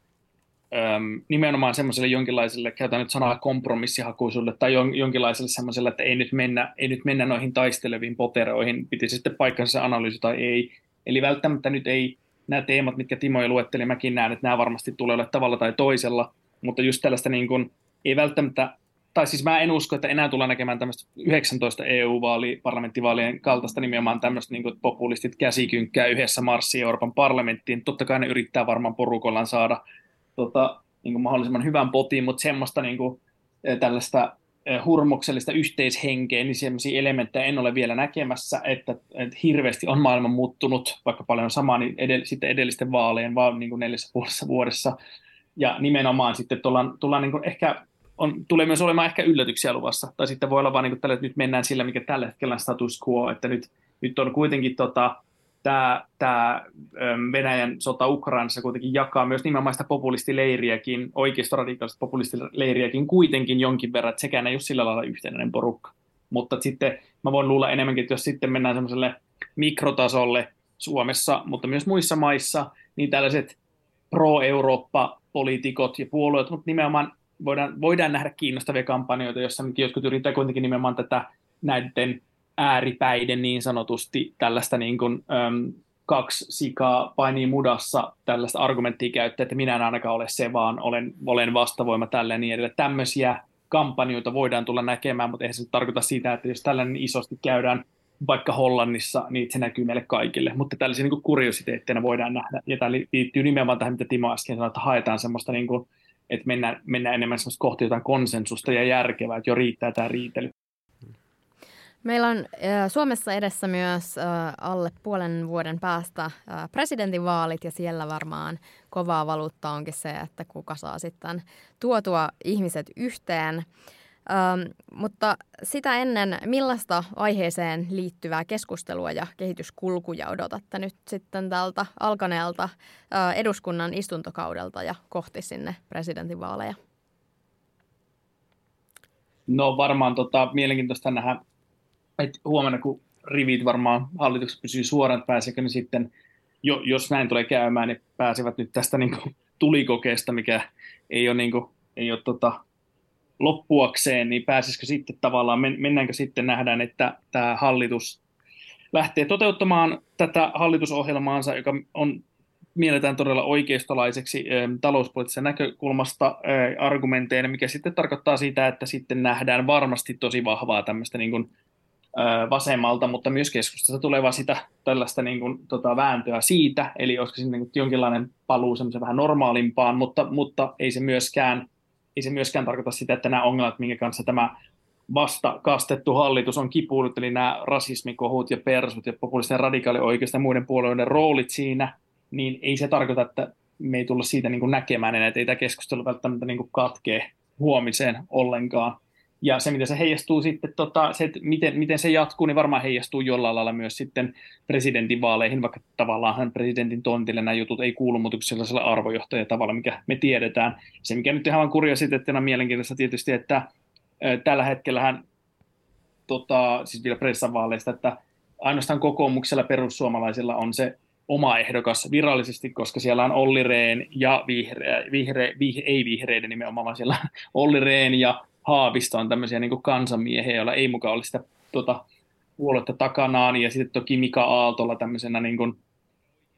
nimenomaan semmoiselle jonkinlaiselle, käytän nyt sanaa kompromissihakuisuudelle tai jon, jonkinlaiselle semmoiselle, että ei nyt, mennä, ei nyt mennä noihin taisteleviin poteroihin, pitäisi sitten paikkansa se analyysi tai ei. Eli välttämättä nyt ei nämä teemat, mitkä Timo jo luetteli, mäkin näen, että nämä varmasti tulee olla tavalla tai toisella, mutta just tällaista niin kuin, ei välttämättä tai siis mä en usko, että enää tullaan näkemään tämmöistä 19 EU-vaali, parlamenttivaalien kaltaista nimenomaan tämmöistä niin populistit käsikynkkää yhdessä marssi Euroopan parlamenttiin. Totta kai ne yrittää varmaan porukollaan saada tota, niin kuin mahdollisimman hyvän potin, mutta semmoista niin kuin, eh, tällaista eh, hurmoksellista yhteishenkeä, niin sellaisia elementtejä en ole vielä näkemässä, että, että hirveästi on maailma muuttunut, vaikka paljon samaa niin edell- sitten edellisten vaalien, vaan niin kuin neljässä puolessa vuodessa. Ja nimenomaan sitten tullaan, tullaan niin kuin ehkä on, tulee myös olemaan ehkä yllätyksiä luvassa. Tai sitten voi olla vaan niin tälle, että nyt mennään sillä, mikä tällä hetkellä status quo, että nyt, nyt on kuitenkin tota, tämä, tämä Venäjän sota Ukrainassa kuitenkin jakaa myös nimenomaan sitä populistileiriäkin, oikeistoradikaalista populistileiriäkin kuitenkin jonkin verran, että sekään ei ole sillä lailla yhtenäinen porukka. Mutta sitten mä voin luulla enemmänkin, että jos sitten mennään semmoiselle mikrotasolle Suomessa, mutta myös muissa maissa, niin tällaiset pro-Eurooppa-poliitikot ja puolueet, mutta nimenomaan voidaan, voidaan nähdä kiinnostavia kampanjoita, joissa jotkut yrittävät kuitenkin nimenomaan tätä näiden ääripäiden niin sanotusti tällaista niin kuin, äm, kaksi sikaa painii mudassa tällaista argumenttia käyttää, että minä en ainakaan ole se, vaan olen, olen vastavoima tälle niin edelleen. Tämmöisiä kampanjoita voidaan tulla näkemään, mutta eihän se tarkoita sitä, että jos tällainen isosti käydään vaikka Hollannissa, niin se näkyy meille kaikille. Mutta tällaisia niin kuriositeetteina voidaan nähdä. Ja tämä liittyy nimenomaan tähän, mitä Timo äsken sanoi, että haetaan semmoista niin kuin, että mennään, mennään enemmän kohti jotain konsensusta ja järkevää, että jo riittää tämä riitely. Meillä on Suomessa edessä myös alle puolen vuoden päästä presidentinvaalit ja siellä varmaan kovaa valuutta onkin se, että kuka saa sitten tuotua ihmiset yhteen. Ähm, mutta sitä ennen, millaista aiheeseen liittyvää keskustelua ja kehityskulkuja odotatte nyt sitten tältä alkaneelta äh, eduskunnan istuntokaudelta ja kohti sinne presidentinvaaleja? No varmaan tota, mielenkiintoista nähdä että huomenna kun rivit varmaan hallituksessa pysyy suoraan, että pääseekö ne sitten, jo, jos näin tulee käymään, niin pääsevät nyt tästä niin kuin, tulikokeesta, mikä ei ole, niin kuin, ei ole tota, loppuakseen, niin pääsisikö sitten tavallaan, mennäänkö sitten nähdään, että tämä hallitus lähtee toteuttamaan tätä hallitusohjelmaansa, joka on mielletään todella oikeistolaiseksi talouspoliittisesta näkökulmasta argumenteina, mikä sitten tarkoittaa sitä, että sitten nähdään varmasti tosi vahvaa tämmöistä niin kuin vasemmalta, mutta myös keskustasta tuleva sitä tällaista niin kuin, tota, vääntöä siitä, eli olisiko se niin jonkinlainen paluu semmoisen vähän normaalimpaan, mutta, mutta ei, se myöskään, ei se myöskään tarkoita sitä, että nämä ongelmat, minkä kanssa tämä vasta kastettu hallitus on kipuillut, eli nämä rasismikohut ja persut ja populistinen radikaalioikeus ja muiden puolueiden roolit siinä, niin ei se tarkoita, että me ei tulla siitä niin kuin näkemään enää, että ei tämä keskustelu välttämättä niin kuin katkee huomiseen ollenkaan. Ja se, miten se heijastuu sitten, tota, se, että miten, miten se jatkuu, niin varmaan heijastuu jollain lailla myös sitten presidentinvaaleihin, vaikka tavallaan presidentin tontille nämä jutut ei kuulu muuta sellaisella arvojohtaja tavalla, mikä me tiedetään. Se, mikä nyt ihan kuriositeettina mielenkiintoista tietysti, että ä, tällä hetkellähän tota, siis vielä pressavaaleista, että ainoastaan kokoomuksella perussuomalaisilla on se oma ehdokas virallisesti, koska siellä on Olli Rehn ja vihreä, vihre, vih, ei vihreiden nimenomaan, vaan siellä Olli Rehn ja Haavisto on tämmöisiä niin kuin kansanmiehiä, joilla ei mukaan ole sitä tuota, puoluetta takanaan, ja sitten toki Mika Aaltolla tämmöisenä niin kuin,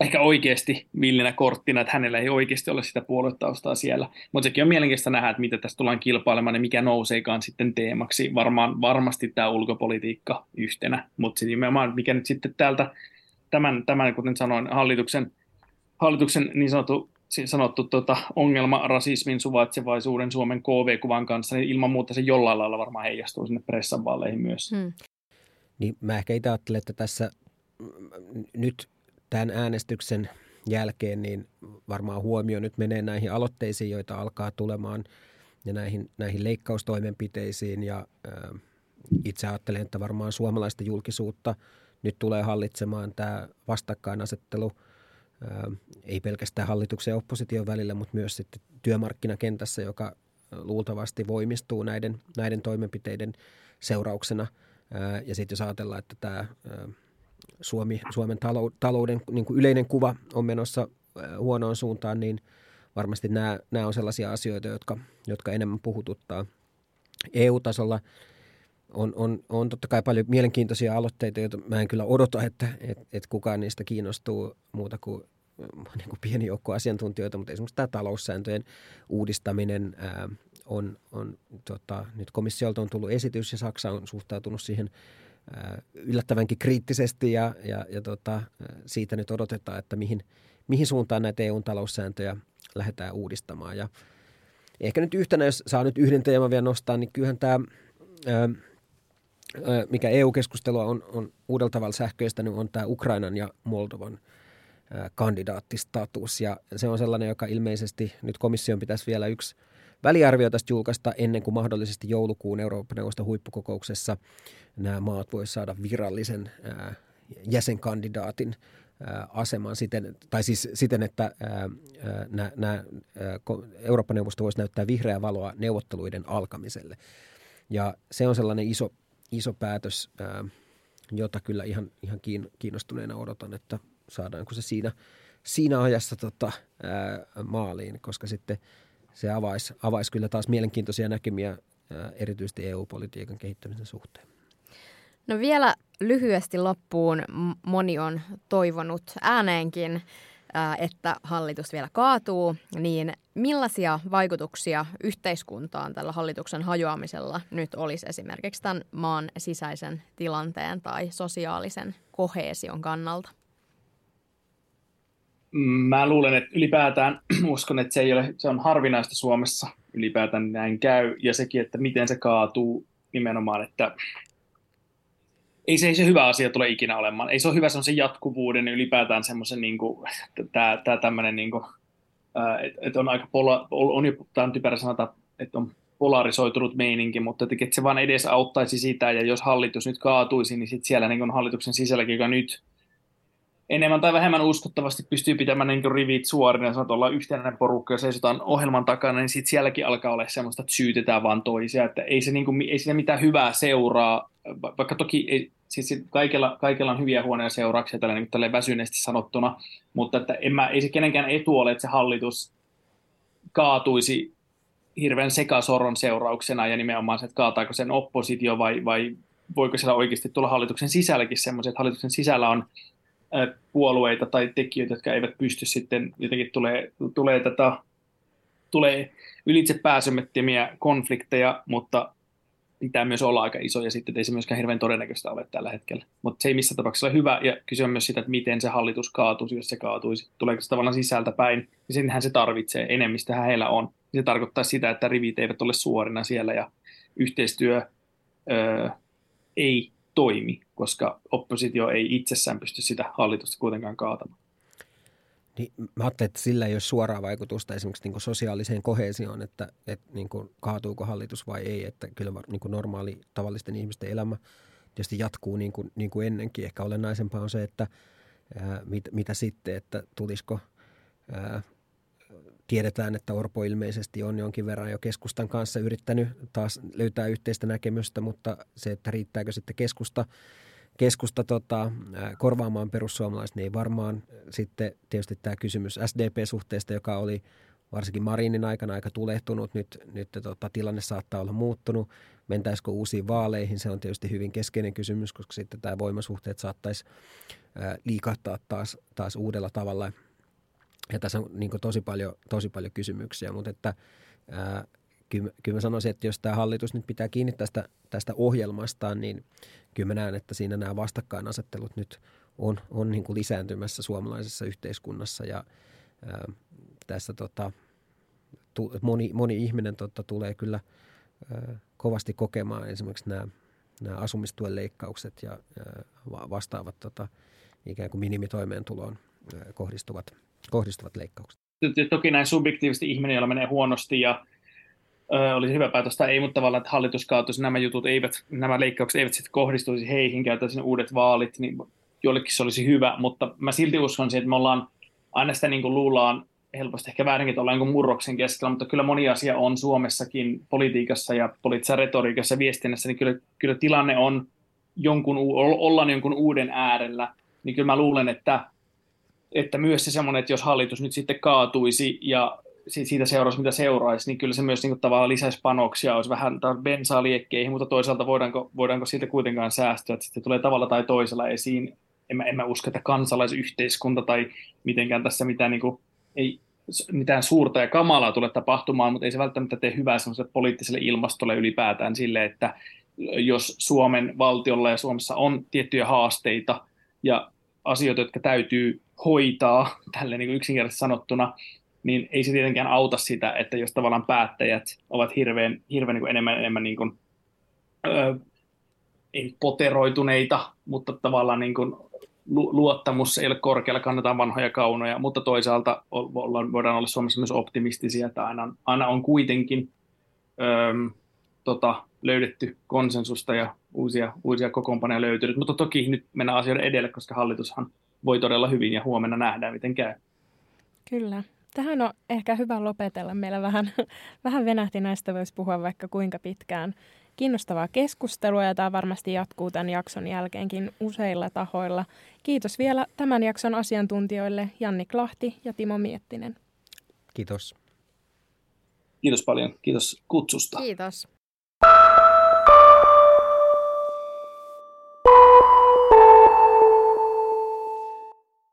ehkä oikeasti villinä korttina, että hänellä ei oikeasti ole sitä puoluetaustaa siellä. Mutta sekin on mielenkiintoista nähdä, että mitä tässä tullaan kilpailemaan ja mikä nouseekaan sitten teemaksi. Varmaan, varmasti tämä ulkopolitiikka yhtenä, mutta sitten nimenomaan mikä nyt sitten täältä tämän, tämän kuten sanoin, hallituksen, hallituksen niin sanottu sanottu tota, ongelma rasismin, suvaitsevaisuuden Suomen KV-kuvan kanssa, niin ilman muuta se jollain lailla varmaan heijastuu sinne pressanvalleihin myös. Hmm. Niin mä ehkä itse ajattelen, että tässä nyt tämän äänestyksen jälkeen niin varmaan huomio nyt menee näihin aloitteisiin, joita alkaa tulemaan ja näihin, näihin leikkaustoimenpiteisiin ja äh, itse ajattelen, että varmaan suomalaista julkisuutta nyt tulee hallitsemaan tämä vastakkainasettelu – ei pelkästään hallituksen ja opposition välillä, mutta myös sitten työmarkkinakentässä, joka luultavasti voimistuu näiden, näiden toimenpiteiden seurauksena. Ja sitten jos ajatellaan, että tämä Suomi, Suomen talouden niin kuin yleinen kuva on menossa huonoon suuntaan, niin varmasti nämä, nämä on sellaisia asioita, jotka, jotka enemmän puhututtaa. EU-tasolla on, on, on totta kai paljon mielenkiintoisia aloitteita, joita mä en kyllä odota, että et, et kukaan niistä kiinnostuu muuta kuin niin kuin pieni joukko asiantuntijoita, mutta esimerkiksi tämä taloussääntöjen uudistaminen ää, on, on tota, nyt komissiolta on tullut esitys ja Saksa on suhtautunut siihen ää, yllättävänkin kriittisesti ja, ja, ja tota, siitä nyt odotetaan, että mihin, mihin suuntaan näitä eu taloussääntöjä lähdetään uudistamaan. Ja ehkä nyt yhtenä, jos saa nyt yhden teeman vielä nostaa, niin kyllähän tämä, ää, mikä EU-keskustelua on, on uudella tavalla sähköistänyt, on tämä Ukrainan ja Moldovan – kandidaattistatus. Ja se on sellainen, joka ilmeisesti nyt komission pitäisi vielä yksi väliarvio tästä julkaista ennen kuin mahdollisesti joulukuun Euroopan neuvoston huippukokouksessa nämä maat voisivat saada virallisen jäsenkandidaatin aseman siten, tai siis siten, että nämä Euroopan neuvosto voisi näyttää vihreää valoa neuvotteluiden alkamiselle. Ja se on sellainen iso, iso päätös, jota kyllä ihan, ihan kiinnostuneena odotan, että saadaanko se siinä, siinä ajassa tota, ää, maaliin, koska sitten se avaisi, avais kyllä taas mielenkiintoisia näkymiä ää, erityisesti EU-politiikan kehittämisen suhteen. No vielä lyhyesti loppuun moni on toivonut ääneenkin, että hallitus vielä kaatuu, niin millaisia vaikutuksia yhteiskuntaan tällä hallituksen hajoamisella nyt olisi esimerkiksi tämän maan sisäisen tilanteen tai sosiaalisen koheesion kannalta? Mä luulen, että ylipäätään uskon, että se, ei ole, se on harvinaista Suomessa ylipäätään näin käy, ja sekin, että miten se kaatuu nimenomaan, että ei se, ei se hyvä asia tule ikinä olemaan. Ei se ole hyvä semmoisen jatkuvuuden ja ylipäätään semmoisen, niin kuin, tämä, tämä tämmöinen, niin kuin, että et on aika, pola, on jo, tämä on typerä sanata, että on polarisoitunut meininki, mutta että se vaan edes auttaisi sitä, ja jos hallitus nyt kaatuisi, niin sitten siellä niin on hallituksen sisälläkin, joka nyt enemmän tai vähemmän uskottavasti pystyy pitämään niin rivit suorina sanotaan, ollaan yhtenäinen porukka ja seisotaan ohjelman takana, niin sitten sielläkin alkaa olla semmoista, että syytetään vaan toisia, että ei, se niin kuin, ei siinä mitään hyvää seuraa, vaikka toki ei, siis kaikilla, kaikilla on hyviä huonoja seurauksia tällä niin kuin väsyneesti sanottuna, mutta että en mä, ei se kenenkään etu ole, että se hallitus kaatuisi hirveän sekasoron seurauksena ja nimenomaan se, että kaataako sen oppositio vai, vai voiko siellä oikeasti tulla hallituksen sisälläkin semmoisia, että hallituksen sisällä on puolueita tai tekijöitä, jotka eivät pysty sitten, jotenkin tulee, tulee, tätä, tulee ylitse pääsemättömiä konflikteja, mutta pitää myös olla aika iso, ja sitten ei se myöskään hirveän todennäköistä ole tällä hetkellä. Mutta se ei missään tapauksessa ole hyvä, ja kysyä myös sitä, että miten se hallitus kaatuisi, jos se kaatuisi. Tuleeko se tavallaan sisältä päin, ja senhän se tarvitsee, enemmistöhän heillä on. Se tarkoittaa sitä, että rivit eivät ole suorina siellä, ja yhteistyö öö, ei toimi, koska oppositio ei itsessään pysty sitä hallitusta kuitenkaan kaatamaan. Niin, mä ajattelin, että sillä ei ole suoraa vaikutusta esimerkiksi niin sosiaaliseen kohesioon, että, että niin kuin kaatuuko hallitus vai ei. Että kyllä niin kuin normaali tavallisten ihmisten elämä tietysti jatkuu niin kuin, niin kuin ennenkin. Ehkä olennaisempaa on se, että ää, mit, mitä sitten, että tulisiko ää, tiedetään, että Orpo ilmeisesti on jonkin verran jo keskustan kanssa yrittänyt taas löytää yhteistä näkemystä, mutta se, että riittääkö sitten keskusta, keskusta tota, korvaamaan perussuomalaiset, niin ei varmaan sitten tietysti tämä kysymys SDP-suhteesta, joka oli varsinkin Marinin aikana aika tulehtunut. Nyt, nyt tota, tilanne saattaa olla muuttunut. Mentäisikö uusiin vaaleihin? Se on tietysti hyvin keskeinen kysymys, koska sitten tämä voimasuhteet saattaisi liikahtaa taas, taas uudella tavalla – ja tässä on niin tosi, paljon, tosi paljon kysymyksiä, mutta että ää, kyllä, kyllä mä sanoisin, että jos tämä hallitus nyt pitää kiinni tästä, tästä ohjelmastaan, niin kyllä mä näen, että siinä nämä vastakkainasettelut nyt on, on niin kuin lisääntymässä suomalaisessa yhteiskunnassa ja ää, tässä tota, tu, moni, moni ihminen tota, tulee kyllä ää, kovasti kokemaan esimerkiksi nämä, nämä asumistuen leikkaukset ja ää, vastaavat tota, ikään kuin minimitoimeentuloon ää, kohdistuvat – kohdistuvat leikkaukset? Toki näin subjektiivisesti ihminen, jolla menee huonosti ja ö, olisi hyvä päätös tai ei, mutta tavallaan, että hallitus kaatuisi, nämä jutut eivät, nämä leikkaukset eivät sitten kohdistuisi heihin, käytäisiin uudet vaalit, niin jollekin se olisi hyvä, mutta mä silti uskon siihen, että me ollaan aina sitä niin kuin luullaan helposti ehkä väärinkin, että ollaan murroksen keskellä, mutta kyllä moni asia on Suomessakin politiikassa ja poliittisessa retoriikassa ja viestinnässä, niin kyllä, kyllä tilanne on jonkun, ollaan jonkun uuden äärellä, niin kyllä mä luulen, että että myös se semmoinen, että jos hallitus nyt sitten kaatuisi ja siitä seuraisi, mitä seuraisi, niin kyllä se myös niin kuin, tavallaan lisäisi panoksia, olisi vähän bensaa liekkeihin, mutta toisaalta voidaanko, voidaanko siitä kuitenkaan säästyä, että sitten tulee tavalla tai toisella esiin. En mä, en mä usko, että kansalaisyhteiskunta tai mitenkään tässä mitään, niin kuin, ei, mitään suurta ja kamalaa tule tapahtumaan, mutta ei se välttämättä tee hyvää semmoiselle poliittiselle ilmastolle ylipäätään sille, että jos Suomen valtiolla ja Suomessa on tiettyjä haasteita ja asioita, jotka täytyy hoitaa, tälle niin yksinkertaisesti sanottuna, niin ei se tietenkään auta sitä, että jos tavallaan päättäjät ovat hirveän, hirveän niin enemmän, enemmän niin kuin, ö, ei poteroituneita, mutta tavallaan niin kuin luottamus ei ole korkealla, kannetaan vanhoja kaunoja, mutta toisaalta voidaan olla Suomessa myös optimistisia, että aina, aina on kuitenkin ö, tota, löydetty konsensusta ja uusia, uusia kokoonpanoja löytynyt, mutta toki nyt mennään asioiden edelle, koska hallitushan voi todella hyvin ja huomenna nähdään, miten käy. Kyllä. Tähän on ehkä hyvä lopetella. Meillä vähän, vähän venähti näistä voisi puhua vaikka kuinka pitkään. Kiinnostavaa keskustelua ja tämä varmasti jatkuu tämän jakson jälkeenkin useilla tahoilla. Kiitos vielä tämän jakson asiantuntijoille Janni Klahti ja Timo Miettinen. Kiitos. Kiitos paljon. Kiitos kutsusta. Kiitos.